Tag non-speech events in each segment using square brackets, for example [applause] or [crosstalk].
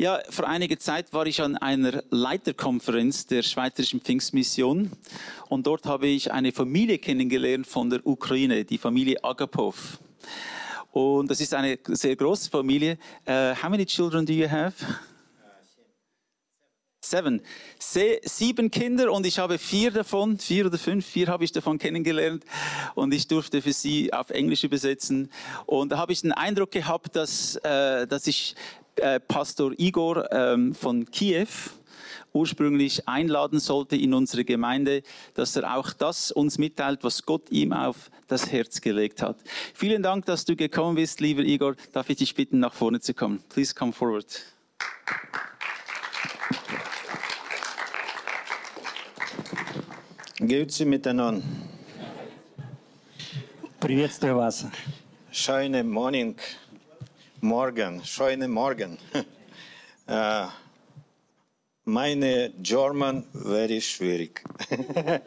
Ja, vor einiger Zeit war ich an einer Leiterkonferenz der Schweizerischen Pfingstmission und dort habe ich eine Familie kennengelernt von der Ukraine, die Familie Agapov. Und das ist eine sehr große Familie. Uh, how many children do you have? Seven. Se sieben Kinder und ich habe vier davon, vier oder fünf, vier habe ich davon kennengelernt und ich durfte für sie auf Englisch übersetzen. Und da habe ich den Eindruck gehabt, dass, äh, dass ich äh, Pastor Igor ähm, von Kiew ursprünglich einladen sollte in unsere Gemeinde, dass er auch das uns mitteilt, was Gott ihm auf das Herz gelegt hat. Vielen Dank, dass du gekommen bist, lieber Igor. Darf ich dich bitten, nach vorne zu kommen? Please come forward. Grüezi miteinander. Приветствую вас. Schöne Morning. Morgen. Schöne Morgen. [laughs] Äh, meine German very schwierig. [laughs]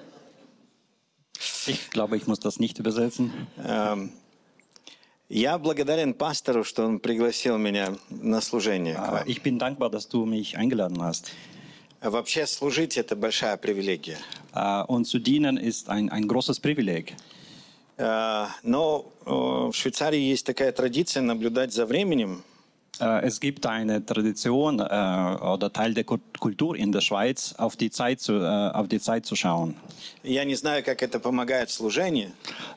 Ich glaube, ich muss das nicht übersetzen. Ähm, Я благодарен пастору, что он пригласил меня на служение. к Äh, вам. Ich bin dankbar, dass du mich eingeladen hast. Вообще служить это большая привилегия. Äh, Und zu dienen ist ein, ein großes Privileg. Äh, Но э, в Швейцарии есть такая традиция наблюдать за временем. Äh, Es gibt eine Tradition äh, oder Teil der Kult- Kultur in der Schweiz, auf die Zeit zu, äh, auf die Zeit zu schauen. Я не знаю, как это помогает в служении,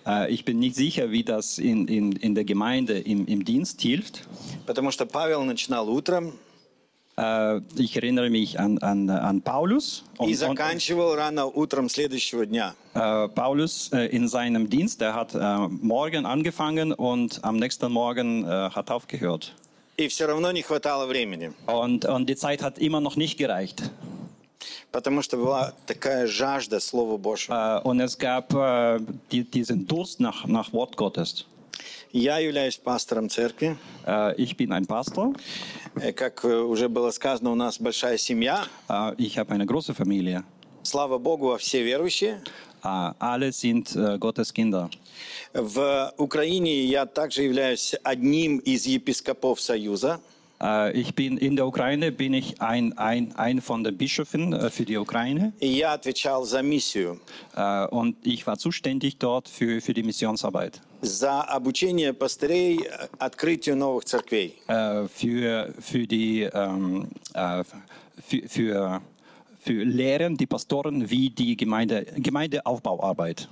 Äh, Ich bin nicht sicher, wie das in, in, in der Gemeinde im, im Dienst hilft. потому что Павел начинал утром Äh, Ich erinnere mich an, an, an Paulus. и Und, und, заканчивал рано утром следующего дня. äh, Paulus äh, in seinem Dienst, der hat äh, morgen angefangen und am nächsten Morgen äh, hat aufgehört. И все равно не хватало времени, Und, und die Zeit hat immer noch nicht gereicht. потому что была такая жажда Слова Божьего. Äh, und es gab äh, die, diesen Durst nach, nach Wort Gottes. Я являюсь пастором церкви. Äh, ich bin ein Pastor. Э, Как э, уже было сказано, у нас большая семья. Ich habe eine große Familie. Слава Богу, все верующие. Alle sind Gottes Kinder. В Украине я также являюсь одним из епископов Союза. Äh, ich bin in der Ukraine bin ich ein, ein, ein von den Bischöfen äh, für die Ukraine. И я отвечал за миссию, Äh, und ich war zuständig dort für, für die Missionsarbeit. за обучение пастырей э, открытию новых церквей. Äh, für, für die ähm, äh, für, für, für Lehren, die Pastoren, wie die Gemeinde, Gemeindeaufbauarbeit.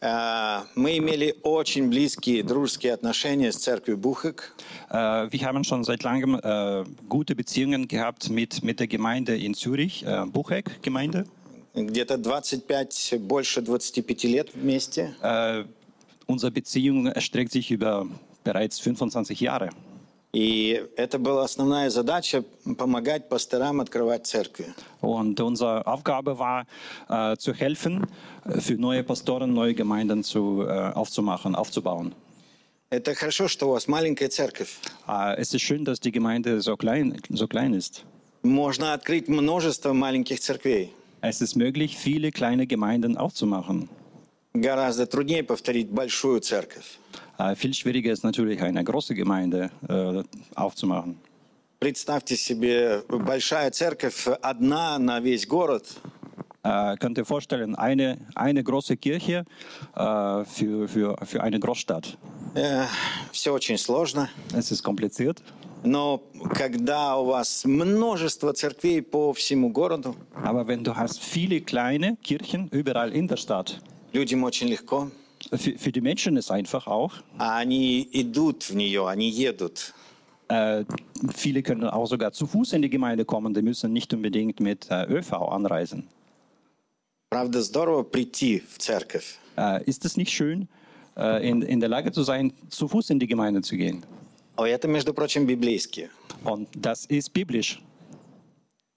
Э, Мы имели очень близкие дружеские отношения с церковью Бухек. Äh, wir haben schon seit langem äh, gute Beziehungen gehabt mit, mit der Gemeinde in Zürich, äh, Buchek-Gemeinde. Где-то 25, больше 25 лет вместе. Äh, unsere Beziehung erstreckt sich über bereits 25 Jahre. И это была основная задача – помогать пасторам открывать церкви. Und unsere Aufgabe war, äh, zu helfen, äh, für neue Pastoren neue Gemeinden zu, äh, aufzumachen, aufzubauen. Это хорошо, что у вас маленькая церковь. Äh, es ist schön, dass die Gemeinde so klein, so klein ist. Можно открыть множество маленьких церквей. Es ist möglich, viele kleine Gemeinden aufzumachen. Гораздо труднее повторить большую церковь. Äh, viel schwieriger ist natürlich, eine große Gemeinde äh, aufzumachen. Представьте себе, большая церковь одна на весь город. Äh, könnt ihr vorstellen, eine, eine große Kirche äh, für, für, für eine Großstadt. все очень сложно. Es ist kompliziert, Но когда у вас множество церквей по всему городу, aber wenn du hast viele kleine Kirchen überall in der Stadt, людям очень легко. für, für die Menschen ist einfach auch, А они идут в нее, они едут. äh, viele können auch sogar zu Fuß in die Gemeinde kommen, die müssen nicht unbedingt mit äh, ÖV anreisen. Правда, здорово прийти в церковь. Äh, ist es nicht schön, äh, in, in der Lage zu sein, zu Fuß in die Gemeinde zu gehen? О, это, между прочим, библейски. Und das ist biblisch.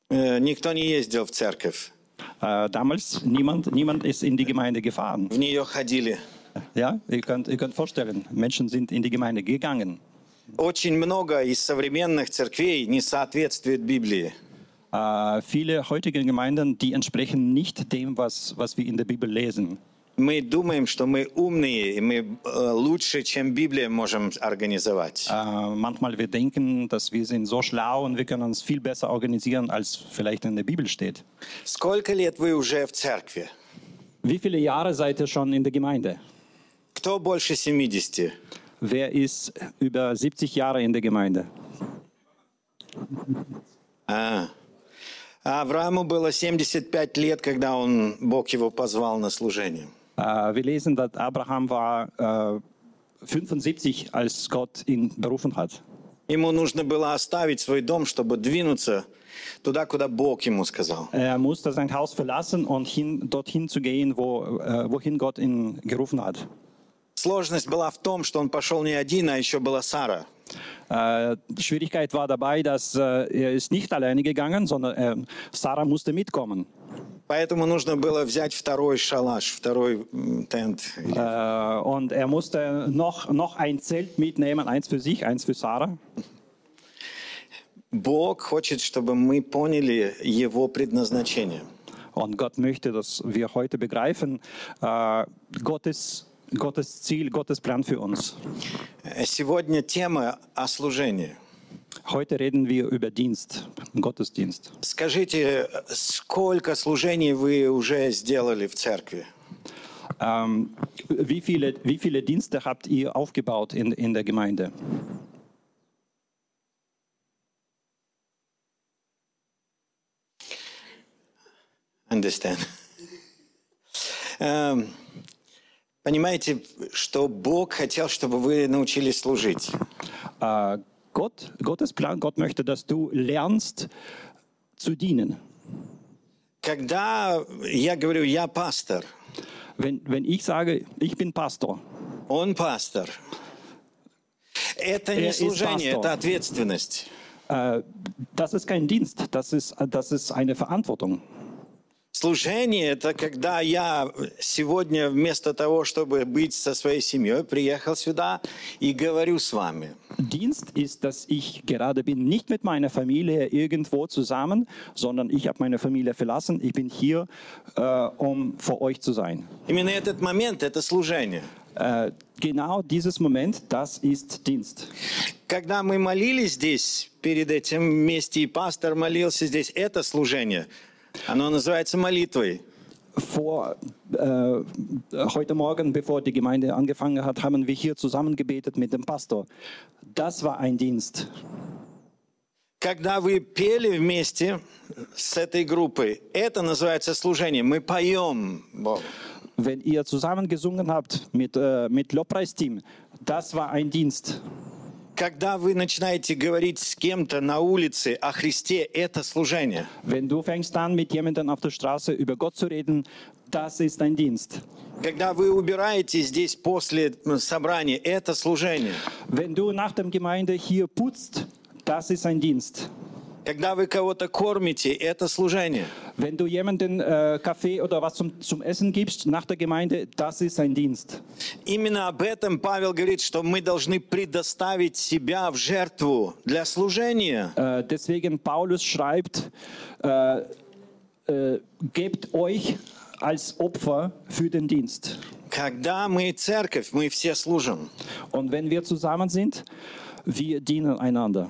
Э, Никто не ездил в церковь. Äh, damals niemand, niemand ist in die Gemeinde gefahren. В нее ходили. Ja, ihr könnt, ihr könnt vorstellen, Menschen sind in die Gemeinde gegangen. Очень много из современных церквей не соответствует Библии. Äh, viele heutige Gemeinden, die entsprechen nicht dem, was, was wir in der Bibel lesen. Мы думаем, что мы умные, и мы э, лучше, чем Библия, можем организовать. Äh, manchmal wir denken, dass wir sind so schlau und wir können uns viel besser organisieren, als vielleicht in der Bibel steht. Сколько лет вы уже в церкви? Wie viele Jahre seid ihr schon in der Gemeinde? Кто больше 70? Wer ist über 70 Jahre in der Gemeinde? А. А Аврааму было 75 лет, когда он, Бог его позвал на служение. Äh, wir lesen, dass Abraham war äh, 75, als Gott ihn berufen hat. Ему нужно было оставить свой дом, чтобы двинуться туда, куда Бог ему сказал. Er musste sein Haus verlassen und hin, dorthin zu gehen, wo, äh, wohin Gott ihn gerufen hat. Сложность была в том, что он пошел не один, а еще была Сара. Äh, die Schwierigkeit war dabei, dass äh, er ist nicht alleine gegangen, sondern äh, Sarah musste mitkommen. Поэтому нужно было взять второй шалаш, второй тент. Äh, und er musste noch, noch ein Zelt mitnehmen, eins für sich, eins für Sarah. Бог хочет, чтобы мы поняли Его предназначение. Und Gott möchte, dass wir heute begreifen, äh, Gottes, Gottes Ziel, Gottes Plan für uns. Сегодня тема о служении. Heute reden wir über Dienst, Gottesdienst. Скажите, сколько служений вы уже сделали в церкви? Ähm, wie, viele, wie viele Dienste habt ihr aufgebaut in, in der Gemeinde? Understand. Эм, Понимаете, что Бог хотел, чтобы вы научились служить. Äh, Gott, Gottes Plan, Gott möchte, dass du lernst zu dienen. Когда я говорю «я пастор», Wenn, wenn ich sage, ich bin Pastor, он пастор, это Er не ist служение, Pastor. это ответственность. äh, das ist kein Dienst, das ist, das ist eine Verantwortung. Служение – это когда я сегодня вместо того, чтобы быть со своей семьей, приехал сюда и говорю с вами. Dienst ist, dass ich gerade bin, nicht mit meiner Familie irgendwo zusammen, sondern ich habe meine Familie verlassen. Ich bin hier, äh, um für euch zu sein. Именно этот момент – это служение. Äh, genau dieses Moment, das ist Dienst. Когда мы молились здесь, перед этим вместе, и пастор молился здесь, это служение. Оно называется молитвой. Vor, äh, heute Morgen, bevor die Gemeinde angefangen hat, haben wir hier zusammen gebetet mit dem Pastor. Das war ein Dienst. Когда вы пели вместе с этой группой, это называется служение. Мы поем Богу. Wenn ihr zusammen gesungen habt mit, äh, mit Lobpreisteam, das war ein Dienst. Когда вы начинаете говорить с кем-то на улице о Христе, это служение. Wenn du fängst an, mit jemandem auf der Straße über Gott zu reden, das ist ein Dienst. Когда вы убираете здесь после собрания, это служение. Wenn du nach der Gemeinde hier putzt, das ist ein Dienst. Когда вы кого-то кормите, это служение. Wenn du jemandem äh, Kaffee oder was zum, zum Essen gibst nach der Gemeinde, das ist ein Dienst. Именно об этом Павел говорит, что мы должны предоставить себя в жертву для служения. Äh, deswegen Paulus schreibt, äh, äh, gebt euch als Opfer für den Dienst. Когда мы церковь, мы все служим. Und wenn wir zusammen sind, wir dienen einander.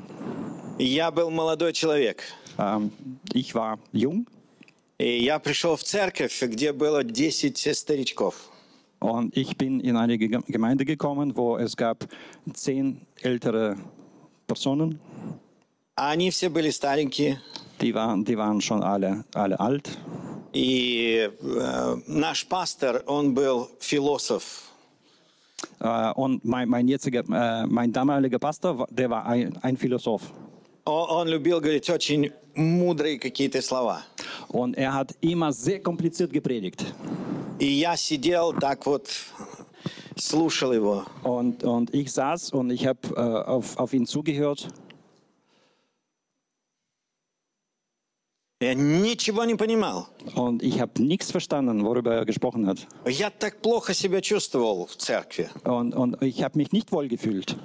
Я был молодой человек. Ähm, ich war jung И я пришел в церковь, где было 10 старичков. und ich bin in eine Ge- Gemeinde gekommen, wo es gab zehn ältere Personen. А Они все были старенькие. Die waren, die waren schon alle, alle alt. И э, наш пастор, он был философ. Äh, und mein, mein, jetziger, äh, mein damaliger Pastor, der war ein, ein Philosoph. Он, любил говорить очень мудрые какие-то слова. Und er hat immer sehr kompliziert gepredigt. И я сидел так вот, слушал его. Und, und ich saß und ich habe äh, auf, auf ihn zugehört. Я ничего не понимал. Und ich habe nichts verstanden, worüber er gesprochen hat. Я так плохо себя чувствовал в церкви. Und, und ich habe mich nicht wohl gefühlt.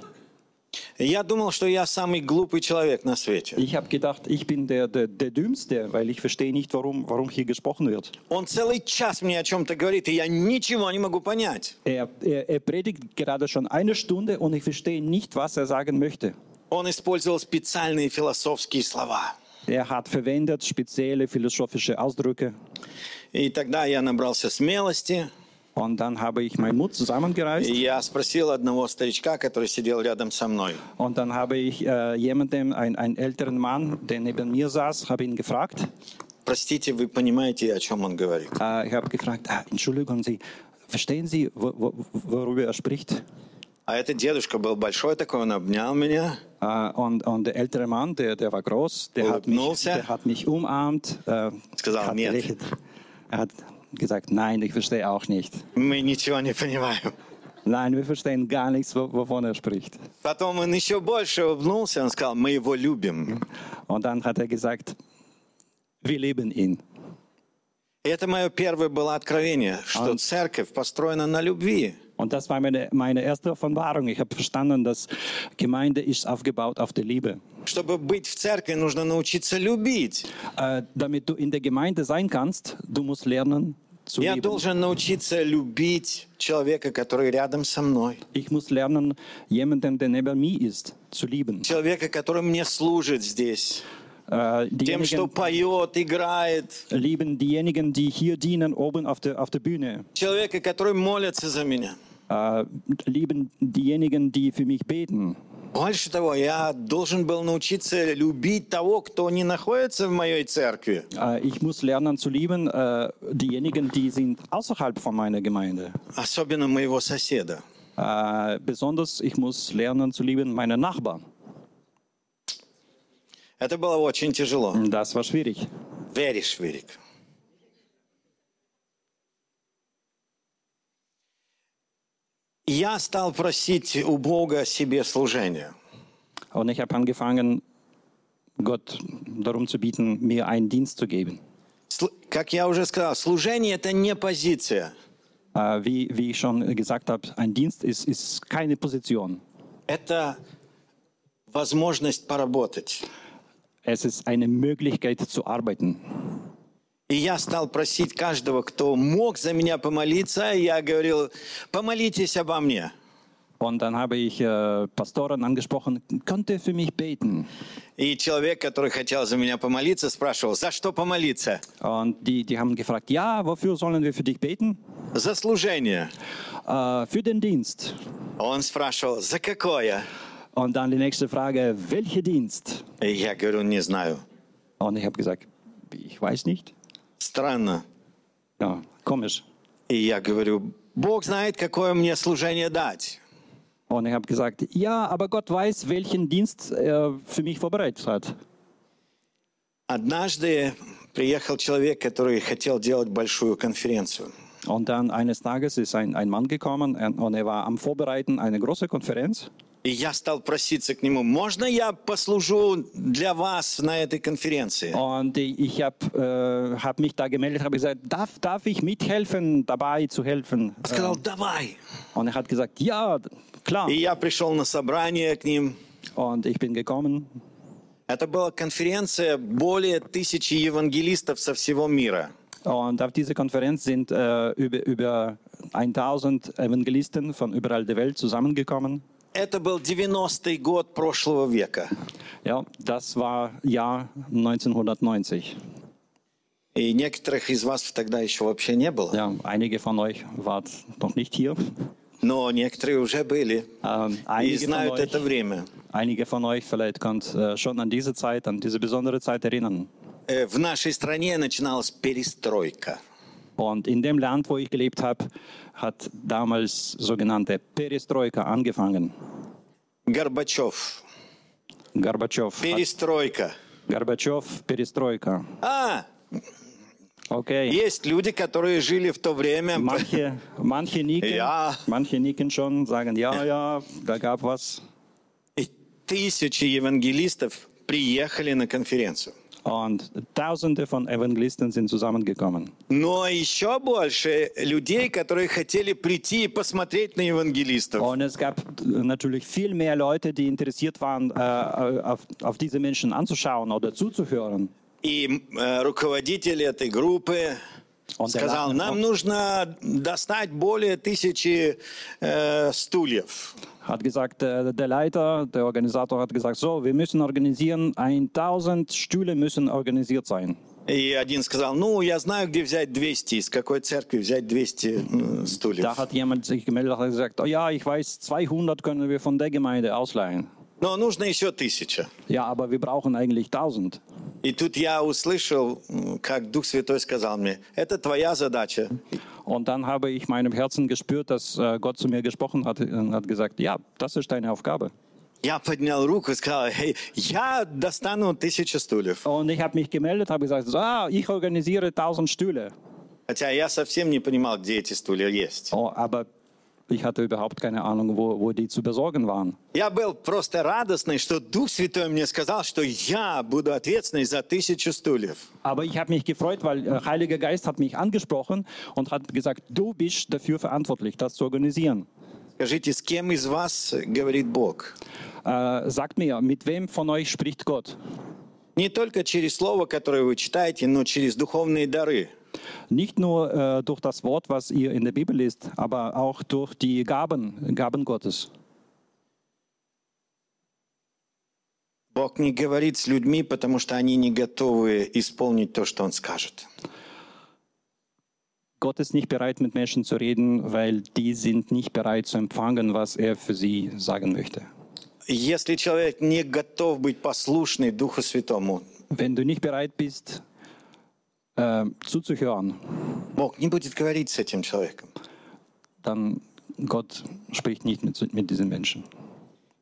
Я думал, что я самый глупый человек на свете. Ich habe gedacht, ich bin der, der, der Dümmste, weil ich verstehe nicht, warum, warum hier gesprochen wird. Он целый час мне о чем-то говорит, и я ничего не могу понять. Er, er, er predigt gerade schon eine Stunde und ich verstehe nicht, was er sagen möchte. Он использовал специальные философские слова. Er hat verwendet spezielle philosophische Ausdrücke. И тогда я набрался смелости, Und dann habe ich meinen Mut zusammengereißt. и я спросил одного старичка, который сидел рядом со мной. Und dann habe ich äh, jemandem, ein, einen älteren Mann, der neben mir saß, habe ihn gefragt. Простите, вы понимаете, о чем он говорит? Äh, ich habe gefragt, ah, Entschuldigung, Sie, verstehen Sie, wo, wo, worüber er spricht? А этот дедушка был большой такой, он обнял меня. Äh, und, und der ältere Mann, der, der war groß, der hat mich, Улыбнулся. der hat mich umarmt. Äh, Сказал, hat «Нет». gelächelt. Er hat gesagt, nein, ich verstehe auch nicht. Мы ничего не понимаем. Nein, wir verstehen gar nichts, wo- wovon er spricht. Потом он еще больше улыбнулся, он сказал, мы его любим. Und dann hat er gesagt, wir lieben ihn. И это мое первое было откровение, что А. церковь построена на любви. Und das war meine, meine erste Offenbarung. Ich habe verstanden, dass Gemeinde ist aufgebaut auf der Liebe. Чтобы быть в церкви, нужно научиться любить. Äh, damit du in der Gemeinde sein kannst, du musst lernen zu Я должен научиться любить человека, который рядом со мной. Ich muss lernen, jemanden, der neben mir ist, zu lieben. Человека, который мне служит здесь. Äh, Тем, что поет, играет. lieben diejenigen, die hier dienen, oben auf der, auf der Bühne. Человека, который молится за меня. Äh, lieben diejenigen, die für mich beten. Больше того, я должен был научиться любить того, кто не находится в моей церкви. Äh, ich muss lernen zu lieben äh, diejenigen, die sind außerhalb von meiner Gemeinde. Особенно моего соседа. Äh, besonders, ich muss lernen zu lieben meine Nachbarn. Это было очень тяжело. Das war schwierig. Very schwierig. Я стал просить у Бога себе служение. Und ich habe angefangen, Gott darum zu bieten, mir einen Dienst zu geben. Сл- Как я уже сказал, служение – это не позиция. Äh, wie, wie ich schon gesagt habe, ein Dienst ist, ist keine Position. Это возможность поработать. Es ist eine Möglichkeit zu arbeiten. И я стал просить каждого, кто мог за меня помолиться, я говорил, помолитесь обо мне. Und dann habe ich äh, Pastoren angesprochen, könnt ihr für mich beten? И человек, который хотел за меня помолиться, спрашивал, за что помолиться? Und die, die haben gefragt, ja, wofür sollen wir für dich beten? За служение. Äh, für den Dienst. Он спрашивал, за какое? Und dann die nächste Frage, welcher Dienst? И я говорю, не знаю. Und ich habe gesagt, ich weiß nicht. Странно. Ja, komisch. И я говорю, Бог знает, какое мне служение дать. Und ich habe gesagt, ja, aber Gott weiß, welchen Dienst er für mich vorbereitet hat. Однажды приехал человек, который хотел делать большую конференцию. Und dann eines Tages ist ein, ein Mann gekommen und er war am Vorbereiten eine große Konferenz. И я стал проситься к нему, можно я послужу для вас на этой конференции? Und ich habe äh, hab mich da gemeldet, habe gesagt, darf, darf ich mithelfen, dabei zu helfen? Он сказал, давай. Und er hat gesagt, ja, klar. И я пришел на собрание к ним. Und ich bin gekommen. Это была конференция более тысячи евангелистов со всего мира. Und auf dieser Konferenz sind äh, über, über 1000 Evangelisten von überall der Welt zusammengekommen. Это был 90-й год прошлого века. Ja, das war Jahr 1990. И некоторых из вас тогда еще вообще не было. Ja, einige von euch waren noch nicht hier. Но некоторые уже были. Ähm, И знают euch, это время. einige von euch vielleicht könnt äh, schon an diese Zeit, an diese besondere Zeit erinnern. Э, В нашей стране начиналась перестройка. Und in dem Land, wo ich gelebt habe, hat damals sogenannte Perestroika angefangen. Горбачев. Gorbatschow. hat- Перестройка. Gorbatschow, Perestroika. А, Okay. есть люди, которые жили в то время. Manche, manche, nicken, Ja. manche nicken schon, sagen, ja, ja, da gab was. И тысячи евангелистов приехали на конференцию. Und Tausende von Evangelisten sind zusammengekommen. Но еще больше людей, которые хотели прийти и посмотреть на евангелистов. Und es gab natürlich viel mehr Leute, die interessiert waren, äh, auf, auf diese Menschen anzuschauen oder zuzuhören. И э, руководитель этой группы Он сказал, нам нужно достать более тысячи э, стульев. Hat gesagt, äh, der Leiter, der Organisator hat gesagt, so, wir müssen organisieren, 1000 Stühle müssen organisiert sein. И один сказал, ну, я знаю, где взять 200, из какой церкви взять 200 э, стульев. Da hat jemand sich gemeldet und gesagt, oh ja, ich weiß, 200 können wir von der Gemeinde ausleihen. Но нужно еще тысяча. Ja, aber wir brauchen eigentlich 1000. И тут я услышал, м, как Дух Святой сказал мне, это твоя задача. Und dann habe ich meinem Herzen gespürt, dass äh, Gott zu mir gesprochen hat und hat gesagt, ja, das ist deine Aufgabe. Я поднял руку и сказал, «Эй, я достану тысячу стульев. Und ich habe mich gemeldet, habe gesagt, so, ah, ich organisiere 1000 Stühle. Хотя я совсем не понимал, где эти стулья есть. Oh, aber ich hatte überhaupt keine Ahnung, wo, wo die zu besorgen waren. Я был просто радостный, что Дух Святой мне сказал, что я буду ответственный за тысячу стульев. Aber ich habe mich gefreut, weil äh, Heiliger Geist hat mich angesprochen und hat gesagt, du bist dafür verantwortlich, das zu organisieren. Скажите, с кем из вас говорит Бог? Äh, sagt mir, mit wem von euch spricht Gott? Не только через слово, которое вы читаете, но через духовные дары. Nicht nur äh, durch das Wort, was ihr in der Bibel liest, aber auch durch die Gaben, Gaben Gottes. Бог не говорит с людьми, потому что они не готовы исполнить то, что Он скажет. Gott ist nicht bereit, mit Menschen zu reden, weil die sind nicht bereit zu empfangen, was er für sie sagen möchte. Если человек не готов быть послушный Духу Святому, Wenn du nicht bereit bist, äh, zuzuhören, Бог не будет говорить с этим человеком. dann Gott spricht nicht mit, mit diesen Menschen.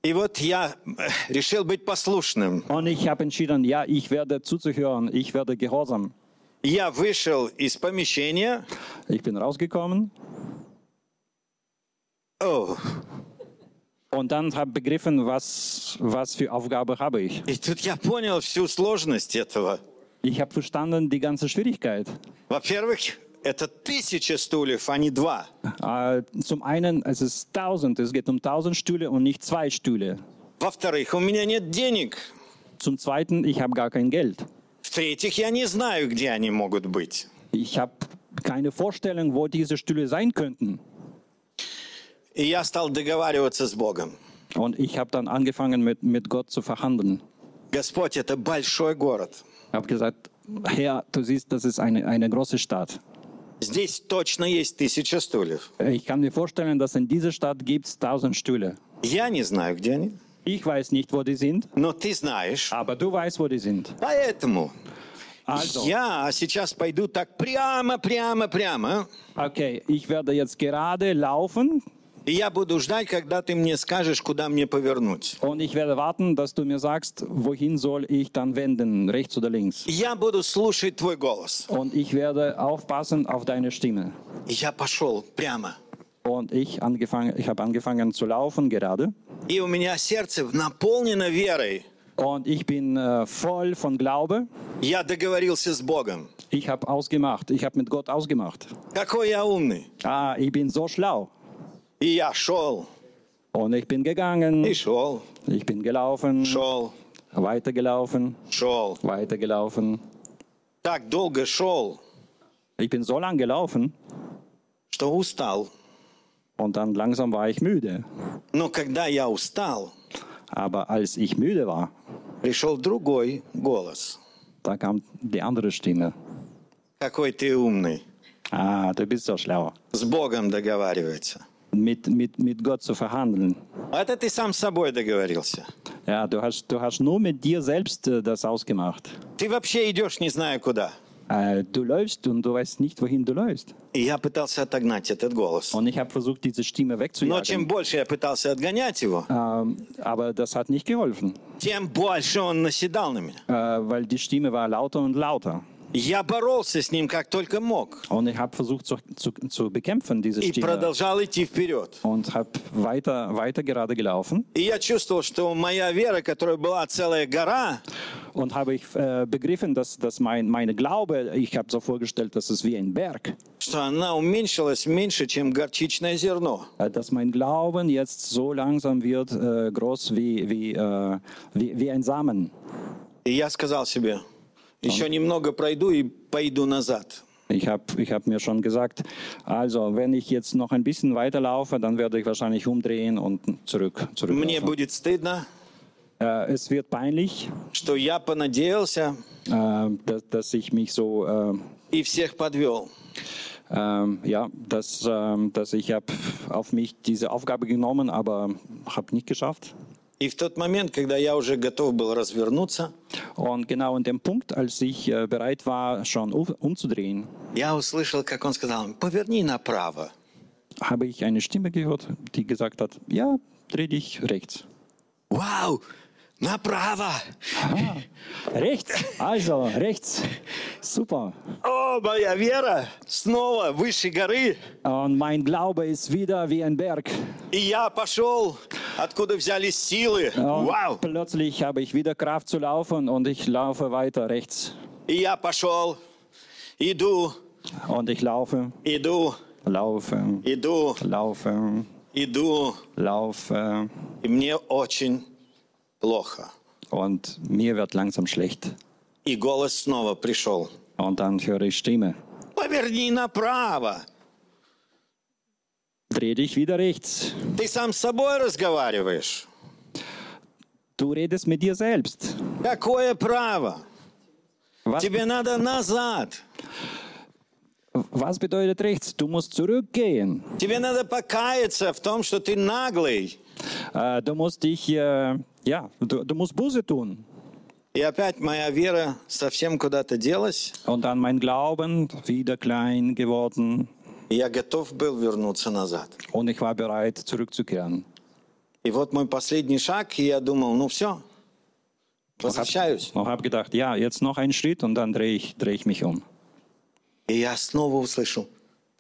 И вот я э, решил быть послушным. Und ich habe entschieden, ja, ich werde zuzuhören, ich werde gehorsam. Я вышел из помещения. Ich bin rausgekommen О, und dann habe begriffen, was, was für Aufgabe habe ich. и тут я понял всю сложность этого. Ich habe verstanden die ganze Schwierigkeit. Во-первых, это тысяча стульев, а не два. Äh, zum einen, es ist 1000, es geht um 1000 Stühle und nicht zwei Stühle. Во-вторых, у меня нет денег. Zum zweiten, ich habe gar kein Geld. В-третьих, я не знаю, где они могут быть. Ich habe keine Vorstellung, wo diese Stühle sein könnten. И я стал договариваться с Богом. Und ich habe dann angefangen, mit, mit Gott zu verhandeln. Господь, это большой город. Ich habe gesagt, Herr, du siehst, das ist eine, eine große Stadt. Здесь точно есть тысяча стульев. Ich kann mir vorstellen, dass in dieser Stadt gibt es 1000 Stühle. Я не знаю, где они, Ich weiß nicht, wo die sind, но ты знаешь. aber du weißt, wo die sind. Поэтому Also, я сейчас пойду так прямо, прямо, прямо. okay, ich werde jetzt gerade laufen И я буду ждать, когда ты мне скажешь, куда мне повернуть. und ich werde warten, dass du mir sagst, wohin soll ich dann wenden, rechts oder links. Я буду слушать твой голос. Und ich werde aufpassen auf deine Stimme. И я пошел прямо. Und ich, angefangen, ich habe angefangen zu laufen gerade. И у меня сердце наполнено верой. Und ich bin äh, voll von Glaube. Я договорился с Богом. Ich habe ausgemacht. Ich habe mit Gott ausgemacht. Какой я умный. Ah, ich bin so schlau. И я шел, Und ich bin gegangen. и шел, Ich bin gelaufen. шел, Weitergelaufen. шел. Weitergelaufen. Так долго шел, Ich bin so lang gelaufen. что устал. Und dann langsam war ich müde. Но когда я устал, Aber als ich müde war, пришел другой голос. da kam die andere Stimme. Какой ты умный. Ah, du bist so schlau. С Богом договаривается. Mit, mit, mit Gott zu verhandeln. Это ты сам с собой договорился. Ja, du hast, du hast nur mit dir selbst äh, das ausgemacht. Ты вообще идешь не зная куда. Äh, du läufst und du weißt nicht, wohin du läufst. И я пытался отогнать этот голос. Und ich habe versucht, diese Stimme Но чем wegzujagen. больше я пытался отгонять его, Ähm, aber das hat nicht geholfen, тем больше он наседал на меня. äh, weil die Stimme war lauter und lauter. Я боролся с ним как только мог. Und ich habe versucht zu, zu, zu bekämpfen, diese И Stimme. продолжал идти вперед. Und habe weiter, weiter gerade gelaufen. И я чувствовал, что моя вера, которая была целая гора, Und habe ich äh, begriffen, dass, dass mein, meine Glaube, ich habe so vorgestellt, dass es wie ein Berg, что она уменьшилась меньше, чем горчичное зерно. äh, dass mein Glauben jetzt so langsam wird, äh, groß wie, wie, äh, wie, wie ein Samen. И я сказал себе, еще немного пройду и пойду назад. Ich habe ich hab mir schon gesagt, also wenn ich jetzt noch ein bisschen weiterlaufe, dann werde ich wahrscheinlich umdrehen und zurück. Мне zurücklaufen. будет стыдно, Äh, es wird peinlich, что я понадеялся äh, dass, dass ich mich so, äh, и всех подвел. ähm, ja, dass, ähm, dass ich habe auf mich diese Aufgabe genommen, aber habe nicht geschafft. И в тот момент, когда я уже готов был развернуться, Und genau an dem Punkt, als ich äh, bereit war, schon um, umzudrehen, я услышал, как он сказал, поверни направо. habe ich eine Stimme gehört, die gesagt hat, ja, dreh dich rechts. Вау, направо! Ah, rechts, also rechts. Super. О, моя вера снова выше горы. Und mein Glaube ist wieder wie ein Berg. И я пошел, откуда взялись силы. Und Вау! plötzlich habe ich wieder Kraft zu laufen und ich laufe weiter rechts. И я пошел, иду, Und ich laufe, иду, laufe, иду, laufe, иду. laufe. И мне очень плохо. Und mir wird langsam schlecht. И голос снова пришел. Und dann höre ich Stimme. Поверни направо. Dreh dich wieder rechts. Ты сам с собой разговариваешь. Du redest mit dir selbst. Какое право? Was, Тебе надо назад. was bedeutet rechts? Du musst zurückgehen. Тебе надо покаяться в том, что ты наглый. Äh, du musst dich, äh, ja, du, du musst Buße tun. И опять моя вера совсем куда-то делась. Und dann mein Glauben wieder klein geworden. И я готов был вернуться назад. Und ich war bereit, zurückzukehren. И вот мой последний шаг, и я думал, ну все, возвращаюсь. Und habe gedacht, ja, jetzt noch einen Schritt und dann drehe ich, dreh ich mich um. И я снова услышал,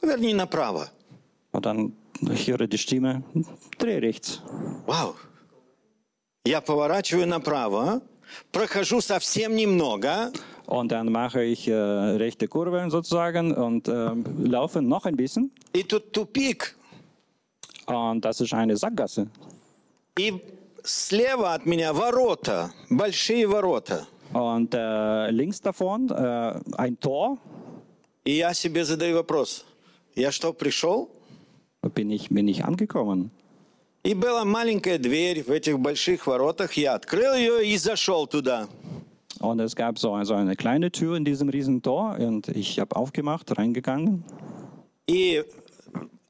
поверни направо. Und dann ich höre die Stimme, dreh rechts. Вау. Я поворачиваю направо, прохожу совсем немного, Und dann mache ich äh, rechte Kurve sozusagen und ähm, laufe noch ein bisschen. и тут тупик. Und das ist eine Sackgasse. И слева от меня ворота, большие ворота. Und äh, links davon äh, ein Tor. И я себе задаю вопрос, я что, пришел? Bin ich, bin ich angekommen. И была маленькая дверь в этих больших воротах, я открыл ее и зашел туда. Und es gab so also eine kleine Tür in diesem riesen Tor und ich habe aufgemacht, reingegangen. И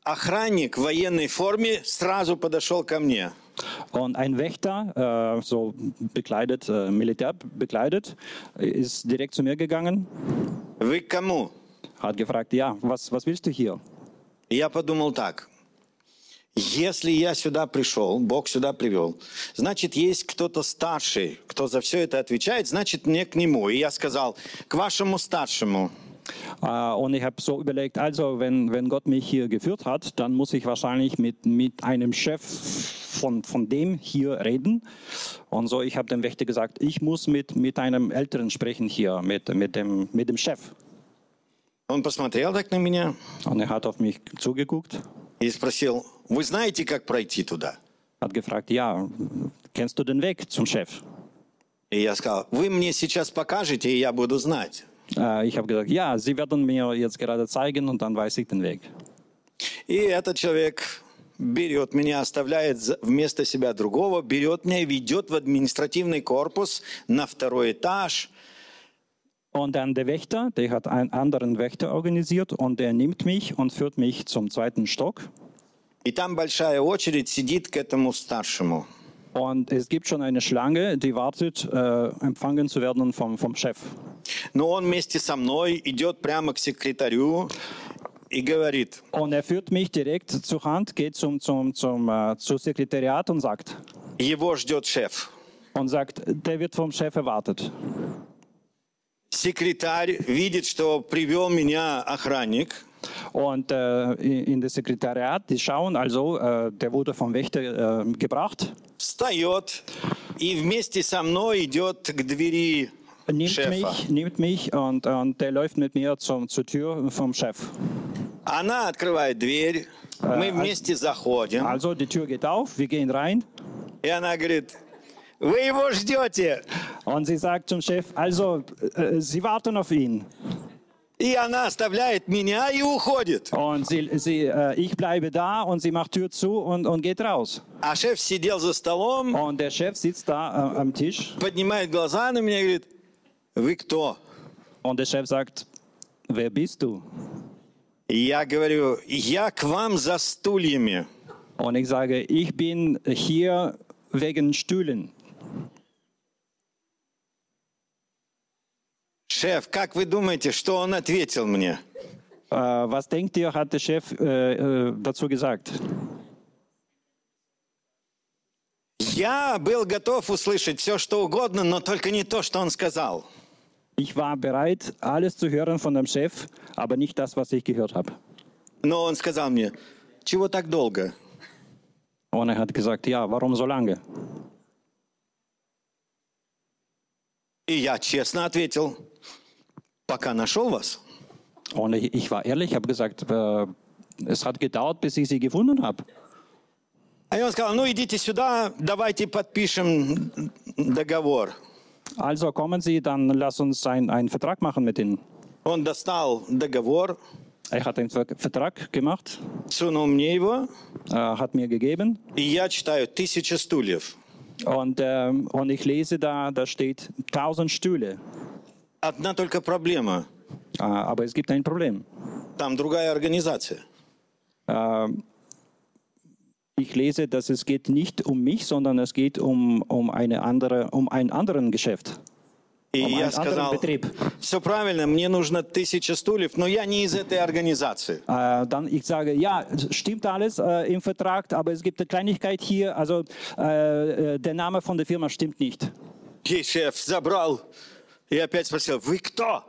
охранник в военной форме сразу подошел ко мне. Und ein Wächter, äh, so bekleidet, äh, militär bekleidet, ist direkt zu mir gegangen, Вы к кому? hat gefragt, ja, was, was willst du hier? Я подумал так. Если я сюда пришел, Бог сюда привел, значит, есть кто-то старший, кто за все это отвечает, значит, мне к нему. И я сказал, к вашему старшему. Äh, und ich habe so überlegt, also wenn, wenn Gott mich hier geführt hat, dann muss ich wahrscheinlich mit, mit einem Chef von, von dem hier reden. Und so, ich habe dem Wächter gesagt, ich muss mit, mit einem Älteren sprechen hier, mit, mit, dem, mit dem Chef. Он посмотрел так на меня Und er hat auf mich zugeguckt, И спросил, вы знаете, как пройти туда? hat gefragt, ja, kennst du den Weg zum Chef? И я сказал, вы мне сейчас покажете, и я буду знать. Äh, ich habe gesagt, ja, Sie werden mir jetzt gerade zeigen und dann weiß ich den Weg. И этот человек берет меня, оставляет вместо себя другого, берет меня и ведет в административный корпус на второй этаж. Und dann der Wächter, der hat einen anderen Wächter organisiert und der nimmt mich und führt mich zum zweiten Stock. И там большая очередь сидит к этому старшему. Und es gibt schon eine Schlange, die wartet, äh, empfangen zu werden vom, vom Chef. Но он вместе со мной идет прямо к секретарю и говорит, Und er führt mich direkt zur Hand, geht zum, zum, zum, äh, zum Sekretariat und sagt, его ждет шеф. und sagt, der wird vom Chef erwartet. Секретарь видит, что привел меня охранник. Und äh, in das Sekretariat, die schauen also, äh, der wurde vom Wächter äh, gebracht, Встает и вместе со мной идет к двери nimmt шефа. mich, nimmt mich und, und der läuft mit mir zum, zur Tür vom Chef. Она открывает дверь, мы вместе заходим. Also die Tür geht auf, wir gehen rein И она говорит, вы его ждете. und sie sagt zum Chef, also äh, sie warten auf ihn. И она оставляет меня и уходит. Und sie, sie, äh, ich bleibe da und sie macht Tür zu und, und geht raus. А шеф сидел за столом, Und der Chef sitzt da äh, am Tisch поднимает глаза на меня и говорит, вы кто? und der Chef sagt, wer bist du? И я говорю, я к вам за стульями. Und ich sage, ich bin hier wegen Stühlen. Шеф, как вы думаете, что он ответил мне? Äh, was denkt ihr, hat der Chef äh, äh, dazu gesagt? Я был готов услышать все, что угодно, но только не то, что он сказал. Ich war bereit, alles zu hören von dem Chef, aber nicht das, was ich gehört habe. Но он сказал мне, чего так долго? Und er hat gesagt, ja, warum so lange? И я честно ответил, пока нашел вас. Und ich, ich war ehrlich, habe gesagt, äh, es hat gedauert, bis ich sie gefunden habe. А он сказал, ну идите сюда, давайте подпишем договор. Also kommen Sie, dann lass uns ein- einen Vertrag machen mit Ihnen. Он достал договор, Er hat einen Ver Vertrag gemacht, сунул мне его, äh, hat mir gegeben и я читаю «Тысяча стульев». und, ähm, und ich lese da, da steht 1000 Stühle. Одна только проблема. Äh, aber es gibt ein Problem. Там другая организация. Ich lese, dass es geht nicht um mich, sondern es geht um, um, eine andere, um ein anderen Geschäft. И Um я einen anderen сказал, Betrieb. все правильно, мне нужно тысяча стульев, но я не из этой организации. Äh, dann ich sage, ja, stimmt alles äh, im Vertrag, aber es gibt eine Kleinigkeit hier, also äh, äh, der Name von der Firma stimmt nicht. И шеф забрал и опять спросил, вы кто?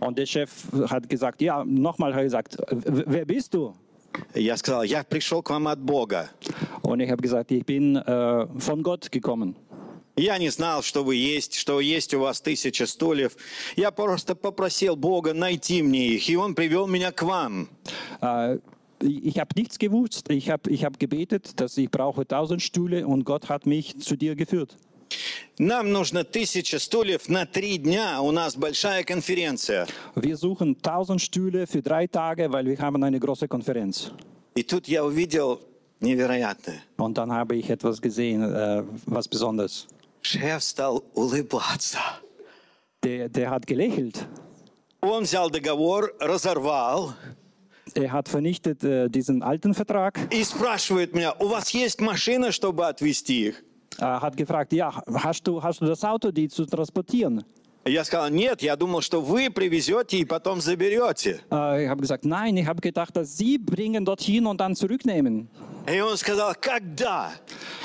Und der Chef hat gesagt, ja, nochmal hat er gesagt, "W- wer bist du? Я сказал, я пришел к вам от Бога. Und ich habe gesagt, ich bin äh, von Gott gekommen. Я не знал, что вы есть, что есть у вас тысяча стульев. Я просто попросил Бога найти мне их, и Он привел меня к вам. Äh, ich habe nichts gewusst, ich habe ich hab gebetet, dass ich brauche tausend Stühle und Gott hat mich zu dir geführt. Нам нужно тысяча стульев на три дня. У нас большая конференция. Wir suchen tausend Stühle für drei Tage, weil wir haben eine große Konferenz. И тут я увидел невероятное. Und dann habe ich etwas gesehen, äh, was Besonderes. Шеф стал улыбаться. Der, der hat gelächelt. Он взял договор, разорвал Er hat vernichtet äh, diesen alten Vertrag, и спрашивает меня, у вас есть машина, чтобы отвезти их? Äh, hat gefragt, ja, hast du, hast du das Auto, die zu transportieren? Я сказал, нет, я думал, что вы привезете и потом заберете. Äh, ich habe gesagt, nein, ich habe gedacht, dass Sie bringen dorthin und dann zurücknehmen. И он сказал, когда?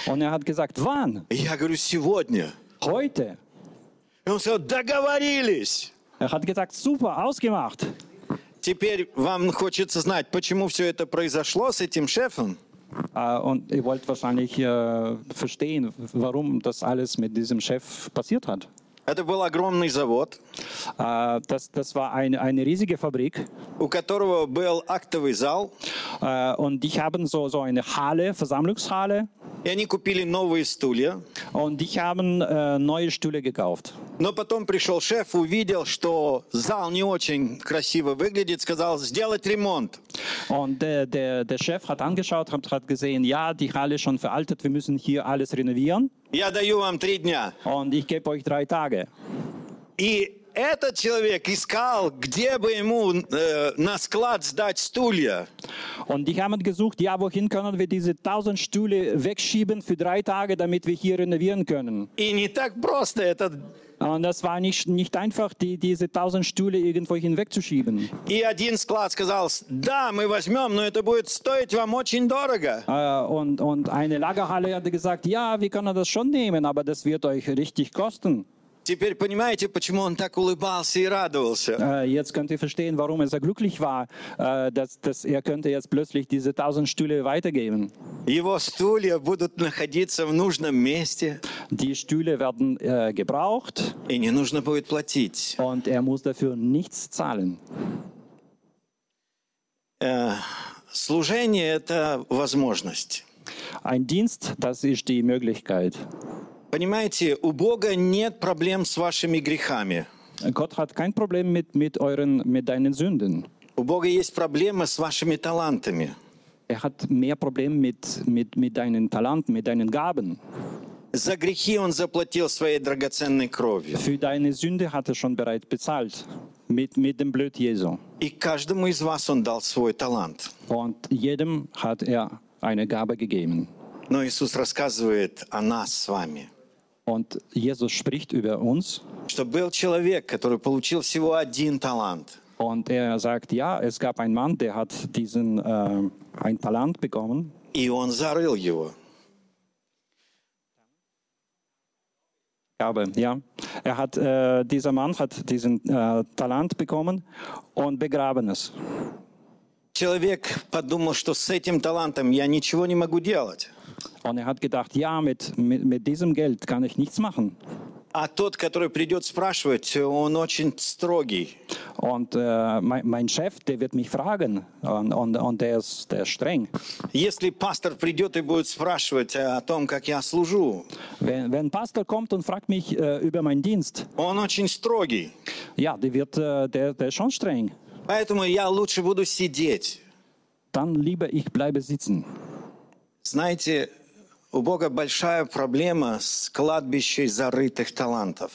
Und er hat gesagt, wann? Я говорю, сегодня. Heute. И он сказал, договорились. Er hat gesagt, super, ausgemacht. Теперь вам хочется знать, почему все это произошло с этим шефом? Äh, und ihr wollt wahrscheinlich äh, verstehen, warum das alles mit diesem Chef passiert hat. Это был огромный завод, Äh, das, das war eine, eine riesige Fabrik у которого был актовый зал, äh, und die haben so, so eine Halle, Versammlungshalle И они купили новые стулья. und die haben äh, neue Stühle gekauft. Но потом пришел шеф, увидел, что зал не очень красиво выглядит, сказал сделать ремонт. Und der, der, der Chef hat angeschaut, hat, hat gesehen, ja, die Halle ist schon veraltet, wir müssen hier alles renovieren Я даю вам три дня. und ich gebe euch drei Tage. И этот человек искал, где бы ему э, на склад сдать стулья. Und die haben gesucht, ja, wohin können wir diese 1000 Stühle wegschieben für drei Tage, damit wir hier renovieren können. И не так просто это. Und das war nicht, nicht einfach, die, diese 1000 Stühle irgendwo hinwegzuschieben. И один склад сказал, да, мы возьмем, но это будет стоить вам очень дорого. Äh, und, und eine Lagerhalle hatte gesagt, ja, wir können das schon nehmen, aber das wird euch richtig kosten. Теперь понимаете, почему он так улыбался и радовался? Äh, jetzt könnt ihr verstehen, warum er so glücklich war, äh, dass, dass er könnte jetzt plötzlich diese tausend Stühle weitergeben. Его стулья будут находиться в нужном месте, Die Stühle werden äh, gebraucht и не нужно будет платить. und er muss dafür nichts zahlen. Э, служение – это возможность. Ein Dienst, das ist die Möglichkeit. Понимаете, у Бога нет проблем с вашими грехами. Gott hat kein Problem mit, mit, euren, mit deinen Sünden. У Бога есть проблемы с вашими талантами. Er hat mehr Probleme mit, mit, mit deinen Talenten, mit deinen Gaben. За грехи Он заплатил своей драгоценной кровью. Für deine Sünde hat er schon bereits bezahlt. Mit, mit dem Blut Jesu. И каждому из вас Он дал свой талант. Und jedem hat er eine Gabe gegeben. Но Иисус рассказывает о нас с вами. Und Jesus spricht über uns. Что был человек, который получил всего один талант. Und er sagt, ja, es gab einen Mann, der hat diesen, äh, ein Talent bekommen. И он зарыл его. Gabe, ja. Er hat, äh, dieser Mann hat diesen äh, Talent bekommen und begraben es. Человек подумал, что с этим талантом я ничего не могу делать. Und er hat gedacht, ja, mit, mit, mit diesem Geld kann ich nichts machen. А тот, который придет спрашивать, он очень строгий. Und äh, mein, mein Chef, der wird mich fragen und, und, und der, ist, der ist streng. Если пастор придет и будет спрашивать о том, как я служу, Wenn, wenn ein Pastor kommt und fragt mich äh, über meinen Dienst, он очень строгий. ja, der, wird, äh, der, der ist schon streng. Поэтому я лучше буду сидеть. Dann lieber ich bleibe sitzen. Знаете, у Бога большая проблема с кладбищем зарытых талантов.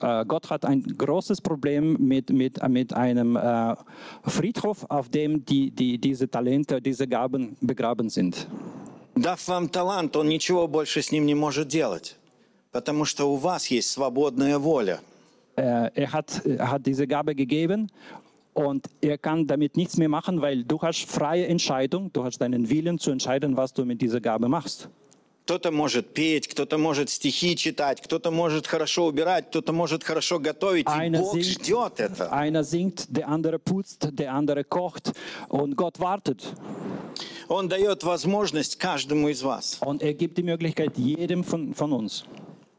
Äh, Gott hat ein großes Problem mit, mit, mit einem äh, Friedhof, auf dem die, die, diese Talente, diese Gaben begraben sind. Дав вам талант, он ничего больше с ним не может делать. Потому что у вас есть свободная воля. Äh, er, hat, er hat diese Gabe gegeben und er kann damit nichts mehr machen, weil du hast freie Entscheidung, du hast deinen Willen zu entscheiden, was du mit dieser Gabe machst. Кто-то может петь, кто-то может стихи читать, кто-то может хорошо убирать, кто-то может хорошо готовить. И Einer Бог singt, ждет это. einer singt, der andere putzt, der andere kocht und Gott wartet. Он дает возможность каждому из вас. Und er gibt die Möglichkeit jedem von, von uns.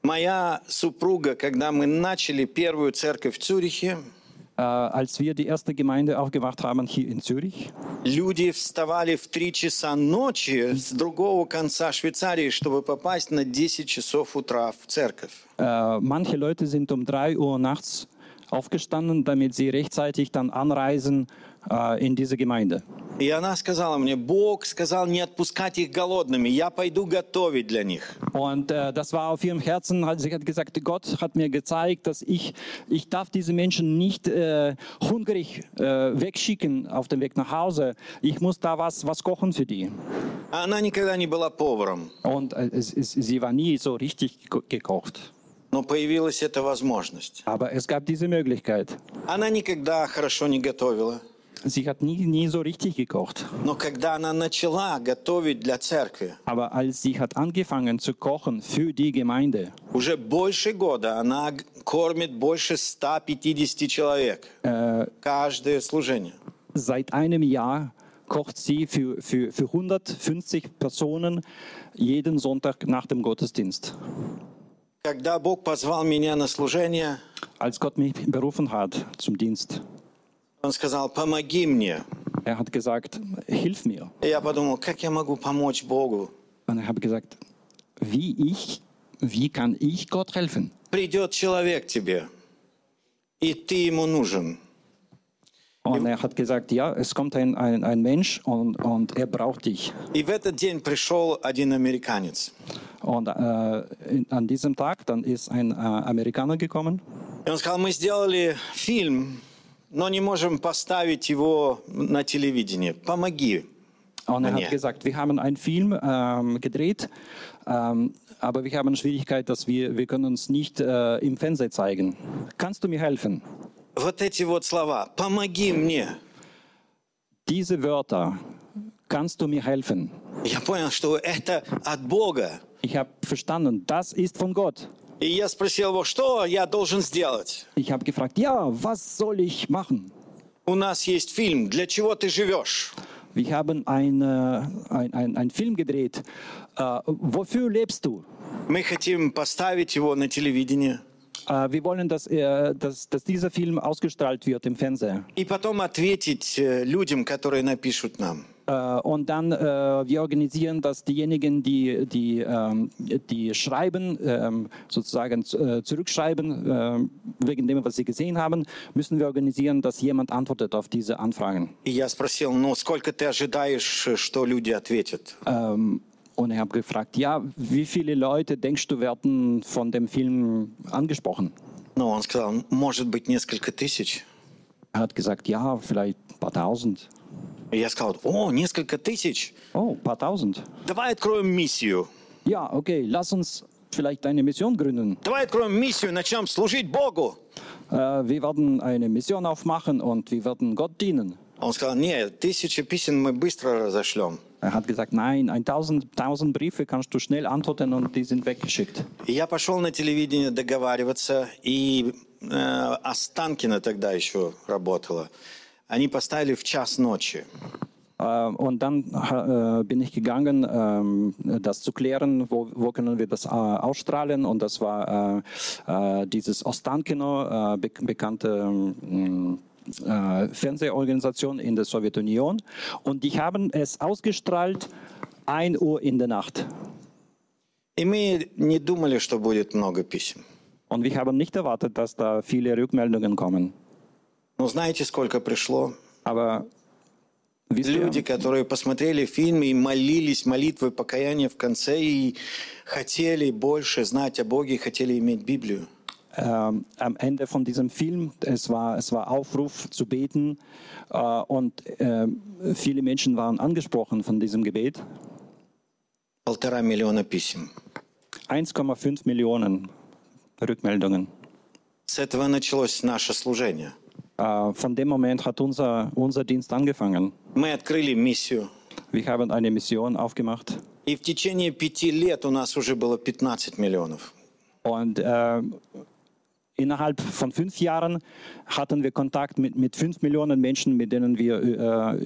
Моя супруга, когда мы начали первую церковь в Цюрихе, Äh, als wir die erste Gemeinde aufgemacht haben hier in Zürich, люди вставали в 3 часа ночи с другого конца Швейцарии, чтобы попасть на 10 часов утра в церковь. äh, manche Leute sind um 3 Uhr nachts aufgestanden, damit sie rechtzeitig dann anreisen äh, in diese Gemeinde. И она сказала мне, Бог сказал не отпускать их голодными, я пойду готовить для них. Und äh, das war auf ihrem Herzen. Also sie hat gesagt, Gott hat mir gezeigt, dass ich, ich darf diese Menschen nicht äh, hungrig äh, wegschicken auf dem Weg nach Hause. Ich muss da was, was kochen für die. А Она никогда не была поваром, Und äh, es, es, sie war nie so richtig geko- gekocht. но появилась эта возможность. Aber es gab diese Möglichkeit. Она никогда хорошо не готовила, Sie hat nie, nie so richtig gekocht. но когда она начала готовить для церкви, Aber als sie hat angefangen zu kochen für die Gemeinde, уже больше года она г- кормит больше 150 человек. Каждое служение. seit einem Jahr kocht sie für, für, für 150 Personen jeden Sonntag nach dem Gottesdienst. Когда Бог позвал меня на служение, Als Gott mich berufen hat zum Dienst, Он сказал, помоги мне. er hat gesagt, hilf mir. И я подумал, как я могу помочь Богу? Und ich habe gesagt, wie ich, wie kann ich Gott helfen? Придет человек тебе, и ты ему нужен. Und er hat gesagt, ja, es kommt ein, ein, ein Mensch und, und er braucht dich. И в этот день пришел один американец. Und äh, in, an diesem Tag, dann ist ein äh, Amerikaner gekommen И он сказал, мы сделали фильм, но не можем поставить его на телевидении. Помоги. Und er Mir. hat gesagt, wir haben einen Film ähm, gedreht, ähm, aber wir haben Schwierigkeit, dass wir, wir können uns nicht äh, im Fernsehen zeigen. Kannst du mir helfen? Вот эти вот слова. Помоги мне. Diese Wörter, kannst du mir helfen? Я понял, что это от Бога. Ich habe verstanden, das ist von Gott. И я спросил его, что я должен сделать? Ich habe gefragt, ja, was soll ich machen? У нас есть фильм «Для чего ты живешь?» Wir haben eine, ein, ein, einen Film gedreht. Äh, wofür lebst du? Мы хотим поставить его на телевидение. Äh, wir wollen, dass, er, dass, dass dieser Film ausgestrahlt wird im Fernsehen. И потом ответить э, людям, которые напишут нам. Äh, und dann, äh, wir organisieren, dass diejenigen, die, die, ähm, die schreiben, ähm, sozusagen äh, zurückschreiben, ähm, wegen dem, was sie gesehen haben, müssen wir organisieren, dass jemand antwortet auf diese Anfragen. И я спросил, ну, сколько ты ожидаешь, э, что люди ответят? Ähm, und ich habe gefragt, ja, wie viele Leute denkst du werden von dem Film angesprochen? Ну, он сказал, может быть, несколько тысяч. Er hat gesagt, ja, vielleicht ein paar tausend. И я сказал, о, несколько тысяч. Oh, ein paar tausend. Давай откроем миссию. Ja, okay, lass uns vielleicht eine Mission gründen. Давай откроем миссию, начнем служить Богу. Äh, wir werden eine Mission aufmachen und wir werden Gott dienen. Он сказал, нет, тысячи писем мы быстро разошлем. Er hat gesagt, nein, 1000, 1000 Briefe kannst du schnell antworten und die sind weggeschickt. Я пошел на телевидение договариваться, и э, Останкино тогда еще работала. Они поставили в час ночи. Äh, und dann äh, bin ich gegangen, ähm, das zu klären, wo, wo können wir das äh, ausstrahlen. Und das war äh, äh, dieses Ostankino, äh, be bekannte ähm, äh, Fernsehorganisation in der Sowjetunion. Und die haben es ausgestrahlt 1 Uhr in der Nacht. И мы не думали, что будет много писем. Und wir haben nicht erwartet, dass da viele Rückmeldungen kommen. Но знаете, сколько пришло? Aber wisst ihr, Люди, которые посмотрели фильм и молились молитвой покаяния в конце и хотели больше знать о Боге, хотели иметь Библию. ähm, am Ende von diesem Film, es war, es war Aufruf zu beten äh, und ähm, viele Menschen waren angesprochen von diesem Gebet. Полтора миллиона писем. 1,5 Millionen Rückmeldungen. С этого началось наше служение. Äh, von dem Moment hat unser, unser Dienst angefangen. Мы открыли миссию. Wir haben eine Mission aufgemacht И в течение пяти лет у нас уже было 15 миллионов. und äh, innerhalb von fünf Jahren hatten wir Kontakt mit, mit fünf Millionen Menschen, mit denen wir äh,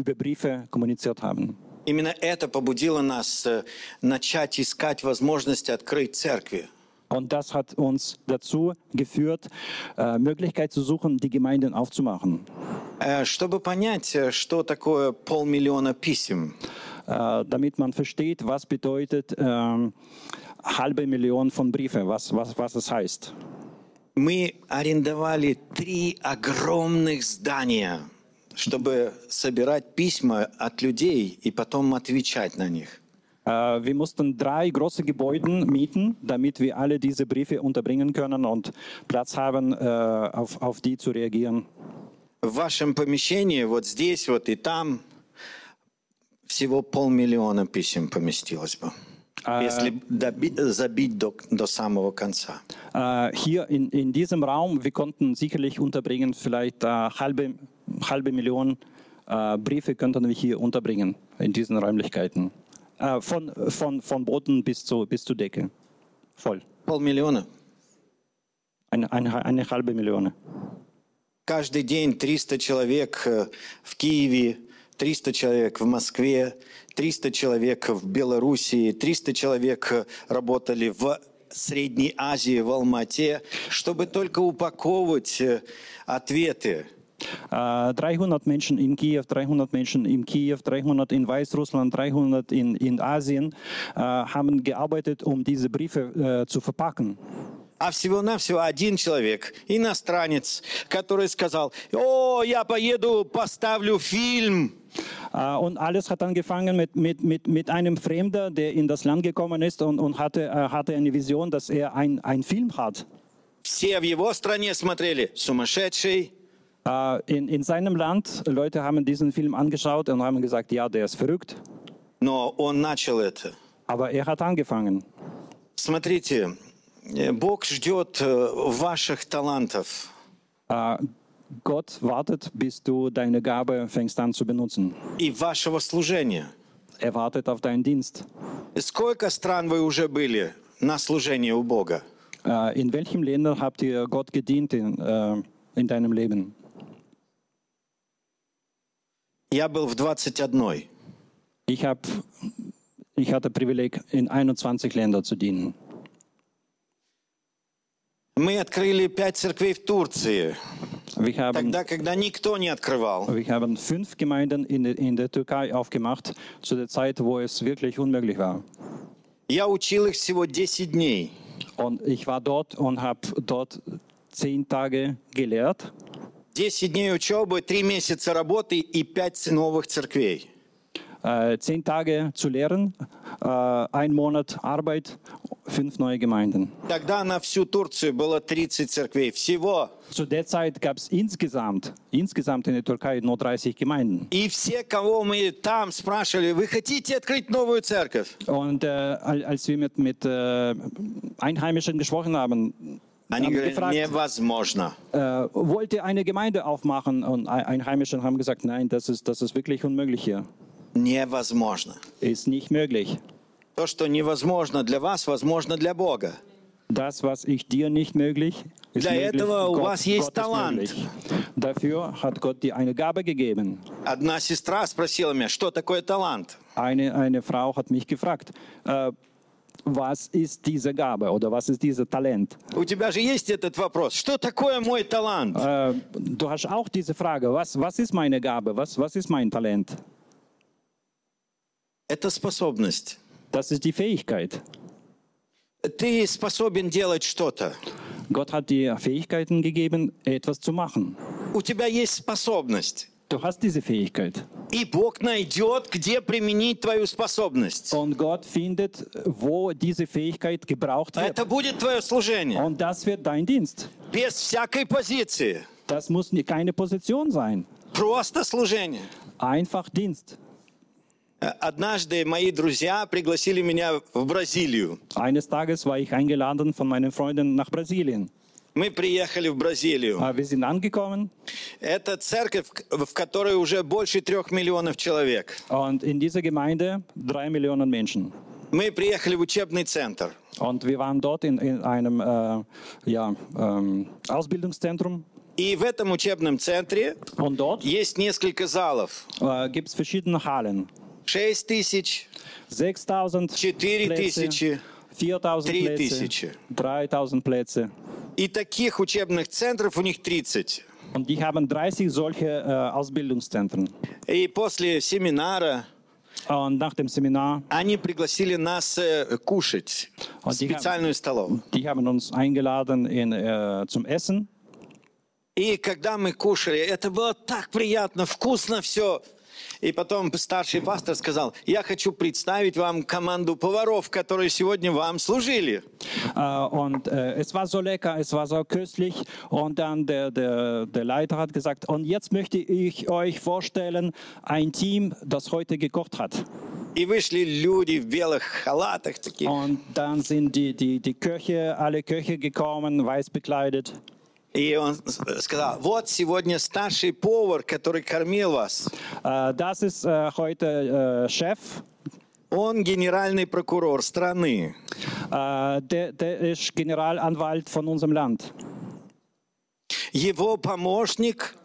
über Briefe kommuniziert haben. Именно это побудило нас э, начать искать возможности открыть церкви. Und das hat uns dazu geführt, äh, Möglichkeit zu suchen, die Gemeinden aufzumachen. Э, Чтобы понять, э, что такое полмиллиона писем, Äh, damit man versteht, was bedeutet ähm, halbe Million von Briefe, was, was, was es heißt. мы арендовали три огромных здания, чтобы собирать письма от людей и потом отвечать на них. Äh, wir mussten drei große Gebäude mieten, damit wir alle diese Briefe unterbringen können und Platz haben, äh, auf, auf die zu reagieren. В вашем помещении, вот здесь вот и там, всего полмиллиона писем поместилось бы. Если доби- забить до, до самого конца. Äh, hier in, in diesem Raum, wir konnten sicherlich unterbringen, vielleicht äh, halbe, halbe Million äh, Briefe könnten wir hier unterbringen, in diesen Räumlichkeiten. Äh, von, von, von Boden bis, zu, bis zur Decke. Voll. Полмиллиона. Eine, eine, eine halbe Million. Каждый день 300 человек э, в Киеве, 300 человек в Москве, 300 человек в Белоруссии, 300 человек э, работали в Средней Азии, в Алмате, чтобы только упаковывать э, ответы. Äh, 300 Menschen in Kiew, 300 Menschen in Kiew, 300 in Weißrussland, 300 in, in Asien äh, haben gearbeitet, um diese Briefe äh, zu verpacken. А всего-навсего один человек, иностранец, который сказал, о, я поеду, поставлю фильм. Äh, Und alles hat angefangen mit, mit, mit, mit einem Fremder, der in das Land gekommen ist und, und hatte, äh, hatte eine Vision, dass er ein- einen Film hat. Все в его стране смотрели, сумасшедший. Äh, In, in seinem Land, Leute haben diesen Film angeschaut und haben gesagt, ja, der ist verrückt. Но он начал это. Aber er hat angefangen. Смотрите, э, Бог ждет э, ваших талантов. Äh, Gott wartet, bis du deine Gabe fängst an zu benutzen. и вашего служения. Er wartet auf deinen Dienst. Сколько стран вы уже были на служении у Бога? Äh, in welchen Ländern habt ihr Gott gedient in, äh, in deinem Leben? Я был в 21. Ich, hab, ich hatte Privileg, in 21 Ländern zu dienen. Мы открыли пять церквей в Турции, Wir haben, тогда, когда никто не открывал. wir haben fünf Gemeinden in, der- in der Türkei aufgemacht, zu der Zeit, wo es wirklich unmöglich war. Я учил их всего 10 дней. Und ich war dort und habe dort zehn Tage gelehrt. 10 дней учебы, 3 месяца работы и 5 новых церквей. Äh, zehn Tage zu lehren, äh, ein Monat Arbeit, fünf neue Gemeinden. Тогда на всю Турцию было 30 церквей. Всего. Zu der Zeit gab es insgesamt, insgesamt in der Türkei nur 30 Gemeinden. И все, кого мы там спрашивали, вы хотите открыть новую церковь? Und äh, al- als wir mit, mit äh, Einheimischen gesprochen haben, Они haben wir говорят, gefragt, невозможно. äh, wollt ihr eine Gemeinde aufmachen? Und Ein- Einheimischen haben gesagt, nein, das ist, das ist wirklich unmöglich hier. Невозможно. Ist nicht möglich. То, что невозможно для вас, возможно для Бога. Das, was ich dir nicht möglich, ist Для möglich. этого у Gott, вас есть Gott ist талант. möglich. Dafür hat Gott dir eine Gabe gegeben. Одна сестра спросила меня, что такое талант? Eine, eine Frau hat mich gefragt, äh, was ist diese Gabe oder was ist dieses Talent? У тебя же есть этот вопрос. Что такое мой талант? Äh, du hast auch diese Frage, was, was ist meine Gabe, was, was ist mein Talent? Это способность. Das ist die Fähigkeit. Ты способен делать что-то. Gott hat dir Fähigkeiten gegeben, etwas zu machen. У тебя есть способность. Du hast diese Fähigkeit. И Бог найдет, где применить твою способность. Und Gott findet, wo diese Fähigkeit gebraucht wird. Это будет твое служение. Und das wird dein Dienst. Без всякой позиции. Das muss nie- keine Position sein. Просто служение. Einfach Dienst. Э, Однажды мои друзья пригласили меня в Бразилию. Eines Tages war ich eingeladen von meinen Freunden nach Brasilien. Мы приехали в Бразилию. Äh, Wir sind angekommen Это церковь, в которой уже больше трех миллионов человек. und in dieser Gemeinde drei Millionen Menschen. Мы приехали в учебный центр. Und wir waren dort in, in einem äh, ja, ähm, Ausbildungszentrum. И в этом учебном центре Und dort есть несколько залов. äh, gibt es verschiedene Hallen. 6 тысяч, 6000 4 Plätze, тысячи. 4000 Три Plätze, тысячи. 3000 Plätze. И таких учебных центров у них 30. Und die haben 30 solche äh, Ausbildungszentren. И после семинара Und nach dem Seminar, они пригласили нас э, кушать в специальную столовую. die haben uns eingeladen in, äh, zum Essen. И когда мы кушали, это было так приятно, вкусно все. И потом старший пастор сказал, я хочу представить вам команду поваров, которые сегодня вам служили. Äh, und äh, es war so lecker, es war so köstlich. Und dann der, der, der Leiter hat gesagt, und jetzt möchte ich euch vorstellen, ein Team, das heute gekocht hat. И вышли люди в белых халатах таких. Und dann sind die, die, die Köche, alle Köche gekommen, weiß bekleidet. И он с- сказал, вот сегодня старший повар, который кормил вас. Äh, das ist äh, heute Chef. Он генеральный прокурор страны. Der, der ist Generalanwalt von unserem Land. Его помощник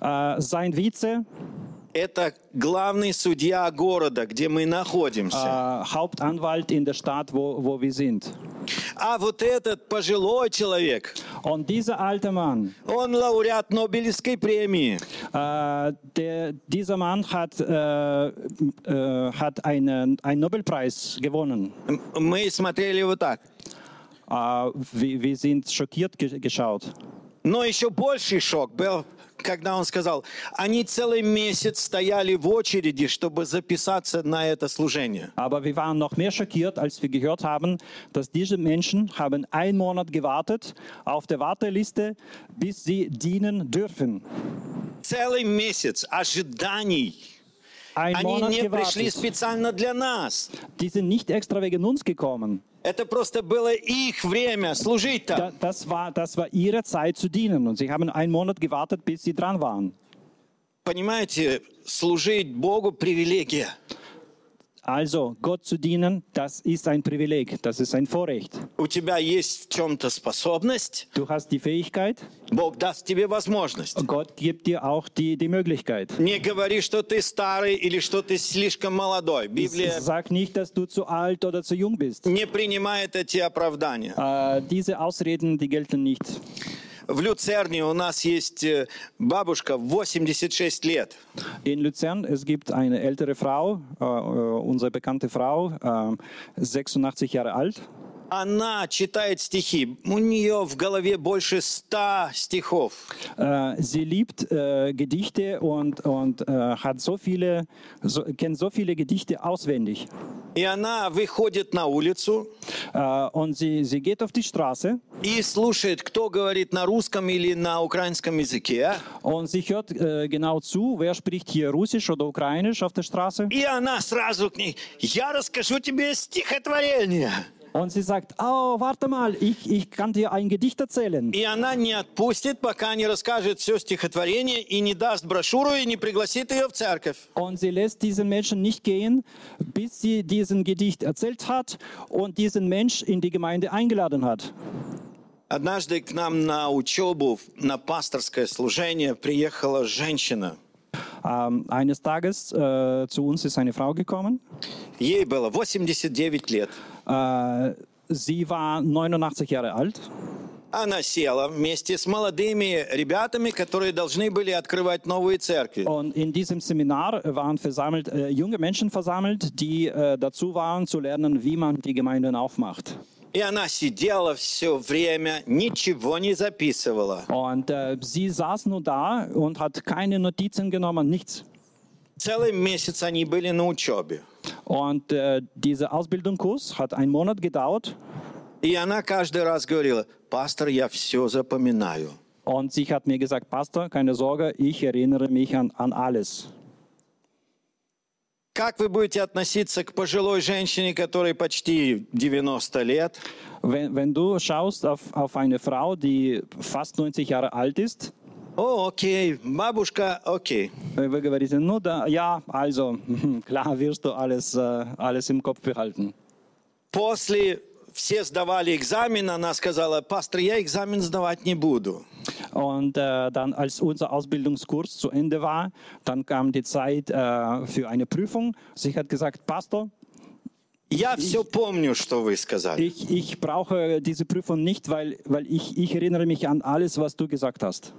sein Vize, – это главный судья города, где мы äh, находимся. Hauptanwalt in der Stadt, wo, wo wir sind. А вот этот пожилой человек, Und dieser alte Mann, он лауреат Нобелевской премии. Äh, der, dieser Mann hat, äh, äh, hat einen, einen Nobelpreis gewonnen. М- Мы смотрели вот так. Äh, wir, wir sind schockiert ge geschaut. Но еще больший шок был, когда он сказал, они целый месяц стояли в очереди, чтобы записаться на это служение. Aber wir waren noch mehr schockiert, als wir gehört haben, dass diese Menschen haben einen Monat gewartet auf der Warteliste, bis sie dienen dürfen. Целый месяц ожиданий. Ein Они Monat не пришли gewartet. специально для нас. Die sind nicht extra wegen uns gekommen. Это просто было их время служить там. das, war, das war ihre Zeit zu dienen. Und sie haben einen Monat gewartet, bis sie dran waren. Понимаете, служить Богу привилегия. Also, Gott zu dienen, das ist ein Privileg, das ist ein Vorrecht. У тебя есть в чем-то способность, Du hast die Fähigkeit, Бог даст тебе возможность. Gott gibt dir auch die, die Möglichkeit. Не говори, что ты старый или что ты слишком молодой. Библия Sag nicht, dass du zu alt oder zu jung bist. не принимает эти оправдания. Äh, diese Ausreden, die gelten nicht. В Люцерне у нас есть э, бабушка 86 лет. In Luzern, es gibt eine ältere Frau, äh, äh, unsere bekannte Frau, äh, 86 Jahre alt. Она читает стихи. У нее в голове больше 100 стихов. Äh, sie liebt äh, Gedichte und, und äh, hat so viele, so, kennt so viele Gedichte auswendig. И она выходит на улицу Äh, und sie, sie geht auf die Straße и слушает, кто говорит на русском или на украинском языке. und sie hört äh, genau zu, wer spricht hier Russisch oder Ukrainisch auf der Straße. И она сразу к ней, я расскажу тебе стихотворение. Und sie sagt, oh, warte mal, ich, ich kann dir ein Gedicht erzählen. И она не отпустит, пока не расскажет все стихотворение и не даст брошюру и не пригласит ее в церковь. Und sie lässt diesen Menschen nicht gehen, bis sie diesen Gedicht erzählt hat und diesen Mensch in die Gemeinde eingeladen hat. Однажды к нам на учебу, на пасторское служение приехала женщина. Ähm, eines Tages äh, zu uns ist eine Frau gekommen. Ей было 89 лет. Äh, sie war 89 Jahre alt. Она села вместе с молодыми ребятами, которые должны были открывать новые церкви. Und in diesem Seminar waren versammelt, äh, junge Menschen versammelt, die äh, dazu waren, zu lernen, wie man die Gemeinden aufmacht. И она сидела все время, ничего не записывала. Und äh, sie saß nur da und hat keine Notizen genommen, nichts. Целый месяц они были на учебе. Und äh, dieser Ausbildungskurs hat einen Monat gedauert. И она каждый раз говорила, пастор, я все запоминаю. Und sie hat mir gesagt, Pastor, keine Sorge, ich erinnere mich an, an alles. Как вы будете относиться к пожилой женщине, которой почти 90 лет, Wenn, wenn du schaust auf, auf eine Frau, die fast 90 Jahre alt ist, О, окей, бабушка, окей. вы говорите, ну да, ja, also, [laughs] klar wirst du alles, äh, alles im Kopf behalten. После все сдавали экзамен, она сказала, пастор, я экзамен сдавать не буду. Und äh, dann, als unser Ausbildungskurs zu Ende war, dann kam die Zeit äh, für eine Prüfung. Sie hat gesagt, Pastor, Я все помню, что вы сказали. ich, ich brauche diese Prüfung nicht, weil, weil ich, ich erinnere mich an alles, was du gesagt hast.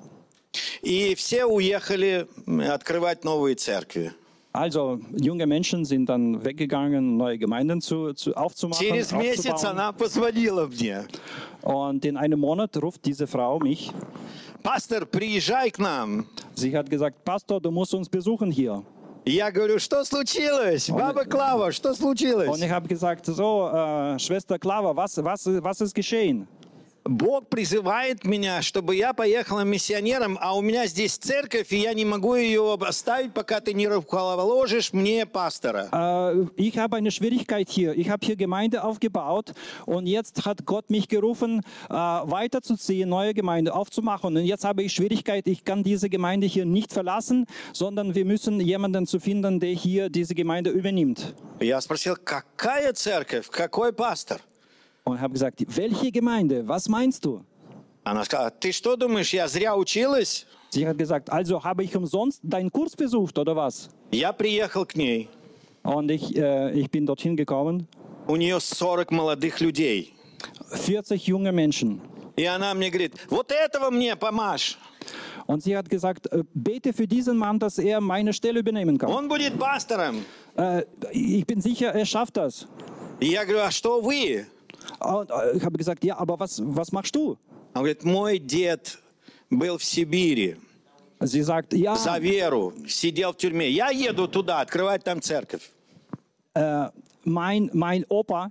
И все уехали открывать новые церкви. Also, junge Menschen sind dann weggegangen, neue Gemeinden zu, zu, aufzumachen. Через месяц aufzubauen. она позвонила мне. Und in einem Monat ruft diese Frau mich. Пастор, приезжай к нам. Sie hat gesagt, Pastor, du musst uns besuchen hier. Я говорю, что случилось? Баба Клава, что Und случилось? ich habe gesagt, so, äh, Schwester Klava, was, was, was ist geschehen? Бог призывает меня, чтобы я поехала миссионером, а у меня здесь церковь, и я не могу ее оставить, пока ты не руководишь мне пастора. Äh, ich habe eine Schwierigkeit hier. Ich habe hier Gemeinde aufgebaut und jetzt hat Gott mich gerufen, äh, weiterzuziehen, neue Gemeinde aufzumachen. Und jetzt habe ich Schwierigkeit, ich kann diese Gemeinde hier nicht verlassen, sondern wir müssen jemanden zu finden, der hier diese Gemeinde übernimmt. Я спросил, какая церковь, какой пастор? Und habe gesagt, welche Gemeinde? Was meinst du? Она сказала, ты что думаешь, я зря училась? Sie hat gesagt, also habe ich umsonst deinen Kurs besucht oder was? Я приехал к ней. Und ich, äh, ich bin dorthin gekommen. У нее 40 молодых людей. 40 junge Menschen. И она мне говорит, вот этого мне помажь. Und sie hat gesagt, äh, bete für diesen Mann, dass er meine Stelle übernehmen kann. Он будет пастором. Äh, ich bin sicher, er schafft das. И я говорю, а что вы? Und äh, ich habe gesagt, ja, aber was, was machst du? Он говорит, мой дед был в Сибири Sie sagt, ja, за веру, сидел в тюрьме. Я еду туда, открывать там церковь. äh, mein, mein Opa,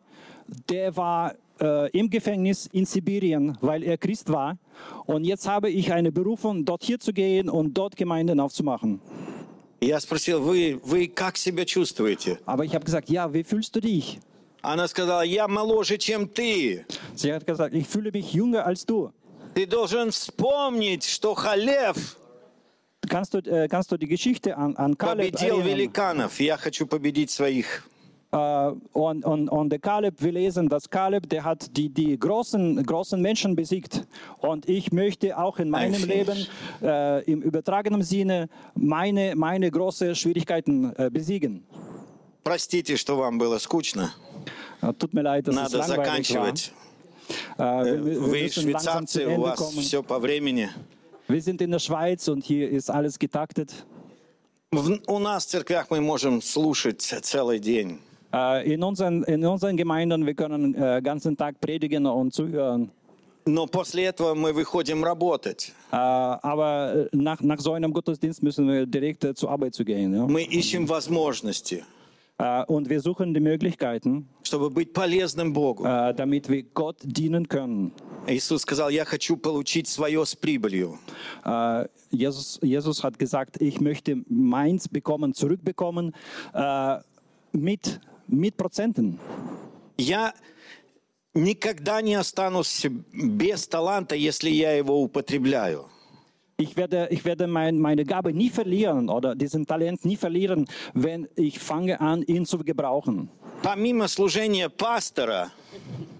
der war äh, im Gefängnis in Sibirien, weil er Christ war. Und jetzt habe ich eine Berufung, dort hier zu gehen und dort Gemeinden aufzumachen. И Я спросил, вы, вы как себя чувствуете? Aber ich habe gesagt, ja, wie fühlst du dich? Она сказала, я моложе, чем ты. Sie hat gesagt, ich fühle mich jünger als du. Ты должен вспомнить, что Халев Kannst du, äh, kannst du die Geschichte an, an Kaleb победил erinnern? великанов. Я хочу победить своих. Äh, und, und, und der Kaleb, wir lesen, dass Kaleb, der hat die, die großen, großen Menschen besiegt. Und ich möchte auch in meinem Leben äh, im übertragenen Sinne meine, meine großen Schwierigkeiten äh, besiegen. Простите, что вам было скучно. Äh, Tut mir leid, dass Надо es заканчивать. war. Äh, Вы швейцарцы, у вас kommen. все по времени. Wir sind in der Schweiz und hier ist alles getaktet. В- У нас в церквях мы можем слушать целый день. Äh, in, unseren, in unseren Gemeinden, wir können äh, ganzen Tag predigen und zuhören. Но после этого мы выходим работать. Äh, aber äh, nach, nach so einem Gottesdienst müssen wir direkt äh, zur Arbeit zu gehen. Ja? Мы ищем возможности, Äh, und wir suchen die Möglichkeiten, чтобы быть полезным Богу. äh, damit wir Gott dienen können. Иисус сказал, я хочу получить свое с прибылью. Äh, Jesus, Jesus hat gesagt, ich möchte meins bekommen, zurückbekommen äh, mit, mit Prozenten. Я никогда не останусь без таланта, если я его употребляю. Ich werde, ich werde mein, meine Gabe nie verlieren oder diesen Talent nie verlieren, wenn ich fange an, ihn zu gebrauchen. Помимо служения пастора,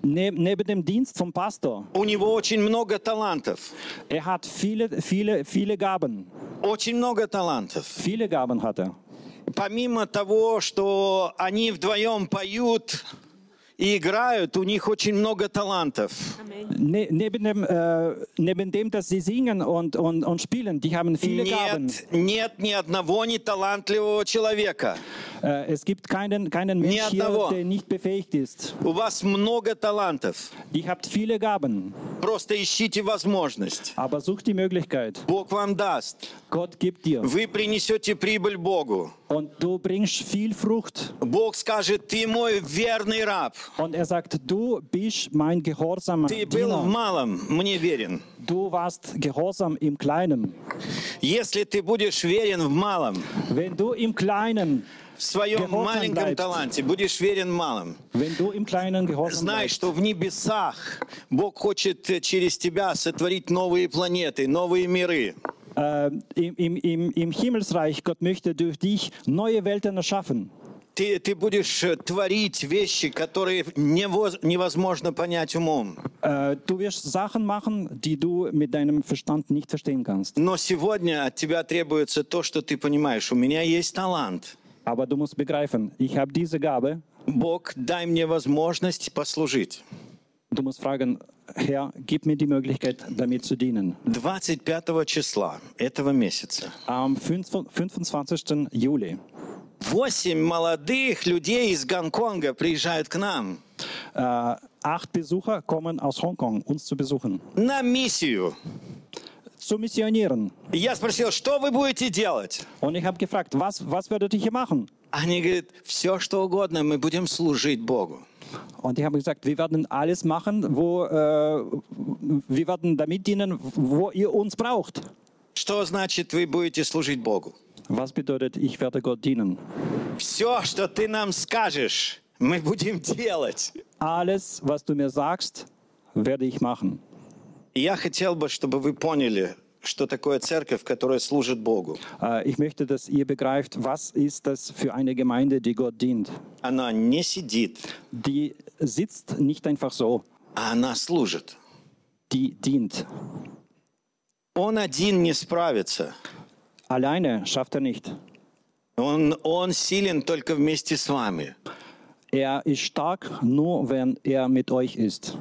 Ne, neben dem Dienst vom Pastor, у него очень много талантов. er hat viele, viele, viele Gaben. Очень много талантов. Viele Gaben hat er. Помимо того, что они вдвоем поют и играют, у них очень много талантов. Ne, neben, dem, äh, neben dem, dass sie singen und, und, und spielen, die haben viele Gaben. Нет, нет ни одного неталантливого человека. Äh, es gibt keinen, keinen Ни Mensch hier, одного. der nicht befähigt ist. У вас много талантов. Ihr habt viele Gaben, Просто ищите возможность. aber sucht die Möglichkeit. Bог вам даст. Gott gibt dir. Вы принесете прибыль Богу. Und du bringst viel Frucht. Бог скажет, ты мой верный раб. Und er sagt, du bist mein gehorsamer Ты был в Diener. малом, мне верен. Du warst gehorsam im Kleinen. Если ты будешь верен в малом, Wenn du im Kleinen, в своем Gehorsam маленьком bleibst. таланте, будешь верен в малом, wenn du im Kleinen gehorsam знай, bleibst, что в небесах Бог хочет э, через тебя сотворить новые планеты, новые миры. äh, im, im, im, im Himmelsreich, Gott möchte durch dich neue Welten erschaffen. Ты, ты будешь э, творить вещи, которые нево- невозможно понять умом. Äh, du wirst Sachen machen, die du mit deinem Verstand nicht verstehen kannst. Но сегодня от тебя требуется то, что ты понимаешь. У меня есть талант. Aber du musst begreifen, ich habe diese Gabe. Бог, дай мне возможность послужить. Du musst fragen, Herr, gib mir die Möglichkeit, damit zu dienen. 25 числа этого месяца Am 25. Juli восемь молодых людей из Гонконга приезжают к нам äh, acht Besucher kommen aus Hongkong, uns zu besuchen, на миссию. zu missionieren. Я спросил, что вы будете делать? Und ich habe gefragt, was, was werdet ihr hier machen? Они говорят, все что угодно, мы будем служить Богу. Und ich habe gesagt, wir werden alles machen, wo, äh, wir werden damit dienen, wo ihr uns braucht. Что значит вы будете служить Богу? Was bedeutet, ich werde Gott dienen? Все, что ты нам скажешь, мы будем делать. Alles, was du mir sagst, werde ich machen. И я хотел бы, чтобы вы поняли, что такое церковь, которая служит Богу. Äh, ich möchte, dass ihr begreift, was ist das für eine Gemeinde, die Gott dient. Она не сидит, Die sitzt nicht einfach so, а она служит. die dient. Он один не справится. Alleine schafft er nicht. Он, он силен только вместе с вами. Er ist stark, nur wenn er mit euch ist.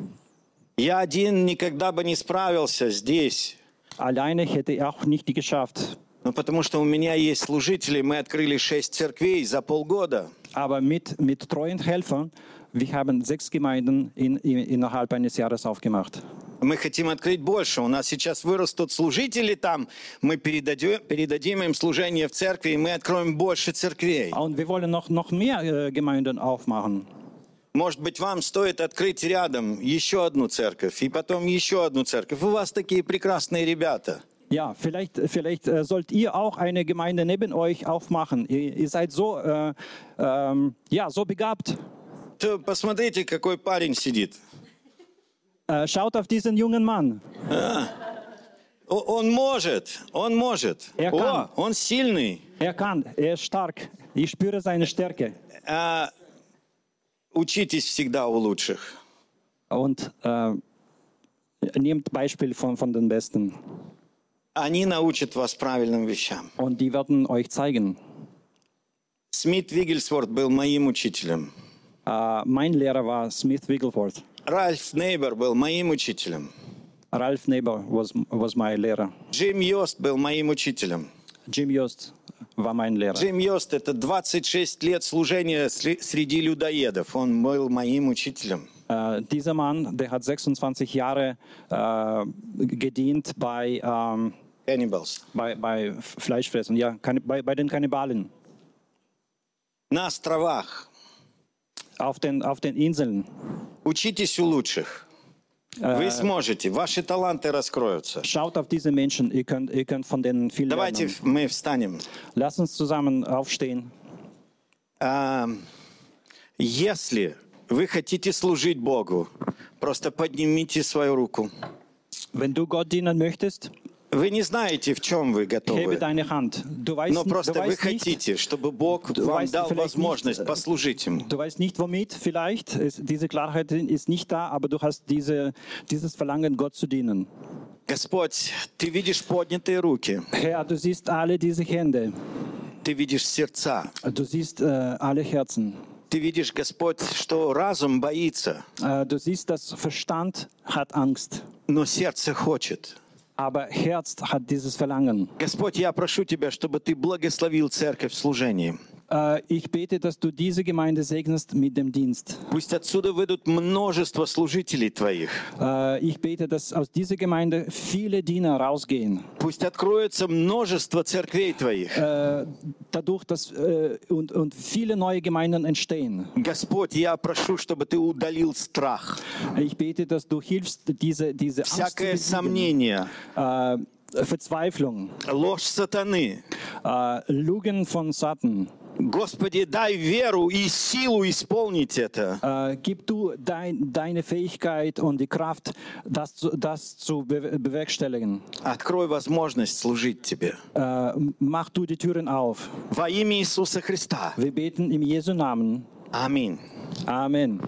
Я один никогда бы не справился здесь, Alleine hätte er auch nicht geschafft. ну, потому что у меня есть служители, мы открыли шесть церквей за полгода. Aber mit, mit treuen Helfern, wir haben sechs Gemeinden in, in, innerhalb eines Jahres aufgemacht. Мы хотим открыть больше. У нас сейчас вырастут служители там, мы передадим, передадим им служение в церкви, и мы откроем больше церквей. Und wir wollen noch, noch mehr äh, Gemeinden aufmachen. Может быть, вам стоит открыть рядом еще одну церковь, и потом еще одну церковь. У вас такие прекрасные ребята. Ja, vielleicht, vielleicht äh, sollt ihr auch eine Gemeinde neben euch aufmachen. Ihr, ihr seid so, äh, ähm, ja, so begabt. То посмотрите, какой парень сидит. Äh, schaut auf diesen jungen Mann. О- Он может, он может. О, kann. он сильный. Er kann, er ist stark. Ich spüre seine Stärke. А, Учитесь всегда у лучших. Und äh, nehmt Beispiel von, von den Besten. Они научат вас правильным вещам. Und die werden euch zeigen. Смит Вигельсворт был моим учителем. Äh, mein Lehrer war Smith Wigglesworth. Ральф Нейбер был моим учителем. Ralph Neighbor was, was my Lehrer. Джим Йост был моим учителем. Jim Yost war mein Lehrer. Джим Йост – это 26 лет служения среди людоедов. Он был моим учителем. Äh, dieser Mann, der hat 26 Jahre äh, gedient bei, ähm, Cannibals. bei, bei Fleischfressern, ja, bei, bei den Kannibalen На островах. Auf den, auf den Inseln. Учитесь у лучших. Вы сможете. Ваши таланты раскроются. Schaut auf diese Menschen, ihr könnt, ihr könnt von denen viel Давайте lernen. мы встанем. Lasst uns zusammen aufstehen. А, Если вы хотите служить Богу, просто поднимите свою руку. Wenn du Gott dienen möchtest, Вы не знаете, в чем вы готовы. weißt, Но просто вы weißt nicht, хотите, чтобы Бог вам дал возможность nicht, äh, послужить Ему. Du weißt nicht womit, vielleicht. Es, diese Klarheit ist nicht da, aber du hast diese, dieses Verlangen, Gott zu dienen. Господь, Ты видишь поднятые руки, Herr, du siehst alle diese Hände. Ты видишь сердца. Du siehst äh, alle Herzen. Ты видишь, Господь, что разум боится, Äh, du siehst, dass Verstand hat Angst, но сердце хочет. Aber Herz hat dieses Verlangen. Господь, я прошу Тебя, чтобы Ты благословил церковь в служении. Äh, ich bete, dass du diese Gemeinde segnest mit dem Dienst. Пусть отсюда выйдут множество служителей Твоих. Äh, ich bete, dass aus dieser Gemeinde viele Diener rausgehen. Пусть откроется множество церквей Твоих. Äh, dadurch, dass äh, und, und viele neue Gemeinden entstehen. Господь, я прошу, чтобы Ты удалил страх, Ich bete, dass du hilfst, diese, diese Angst zu всякое besiegen. сомнение, äh, Verzweiflung, ложь сатаны. äh, Lügen von Satan. Господи, дай веру и силу исполнить это. Äh, gib du dein, deine Fähigkeit und die Kraft, das, zu- das zu be bewerkstelligen. Открой возможность служить Тебе. Äh, mach du die Türen auf. Во имя Иисуса Христа. Wir beten im Jesu Namen. Аминь. Amen.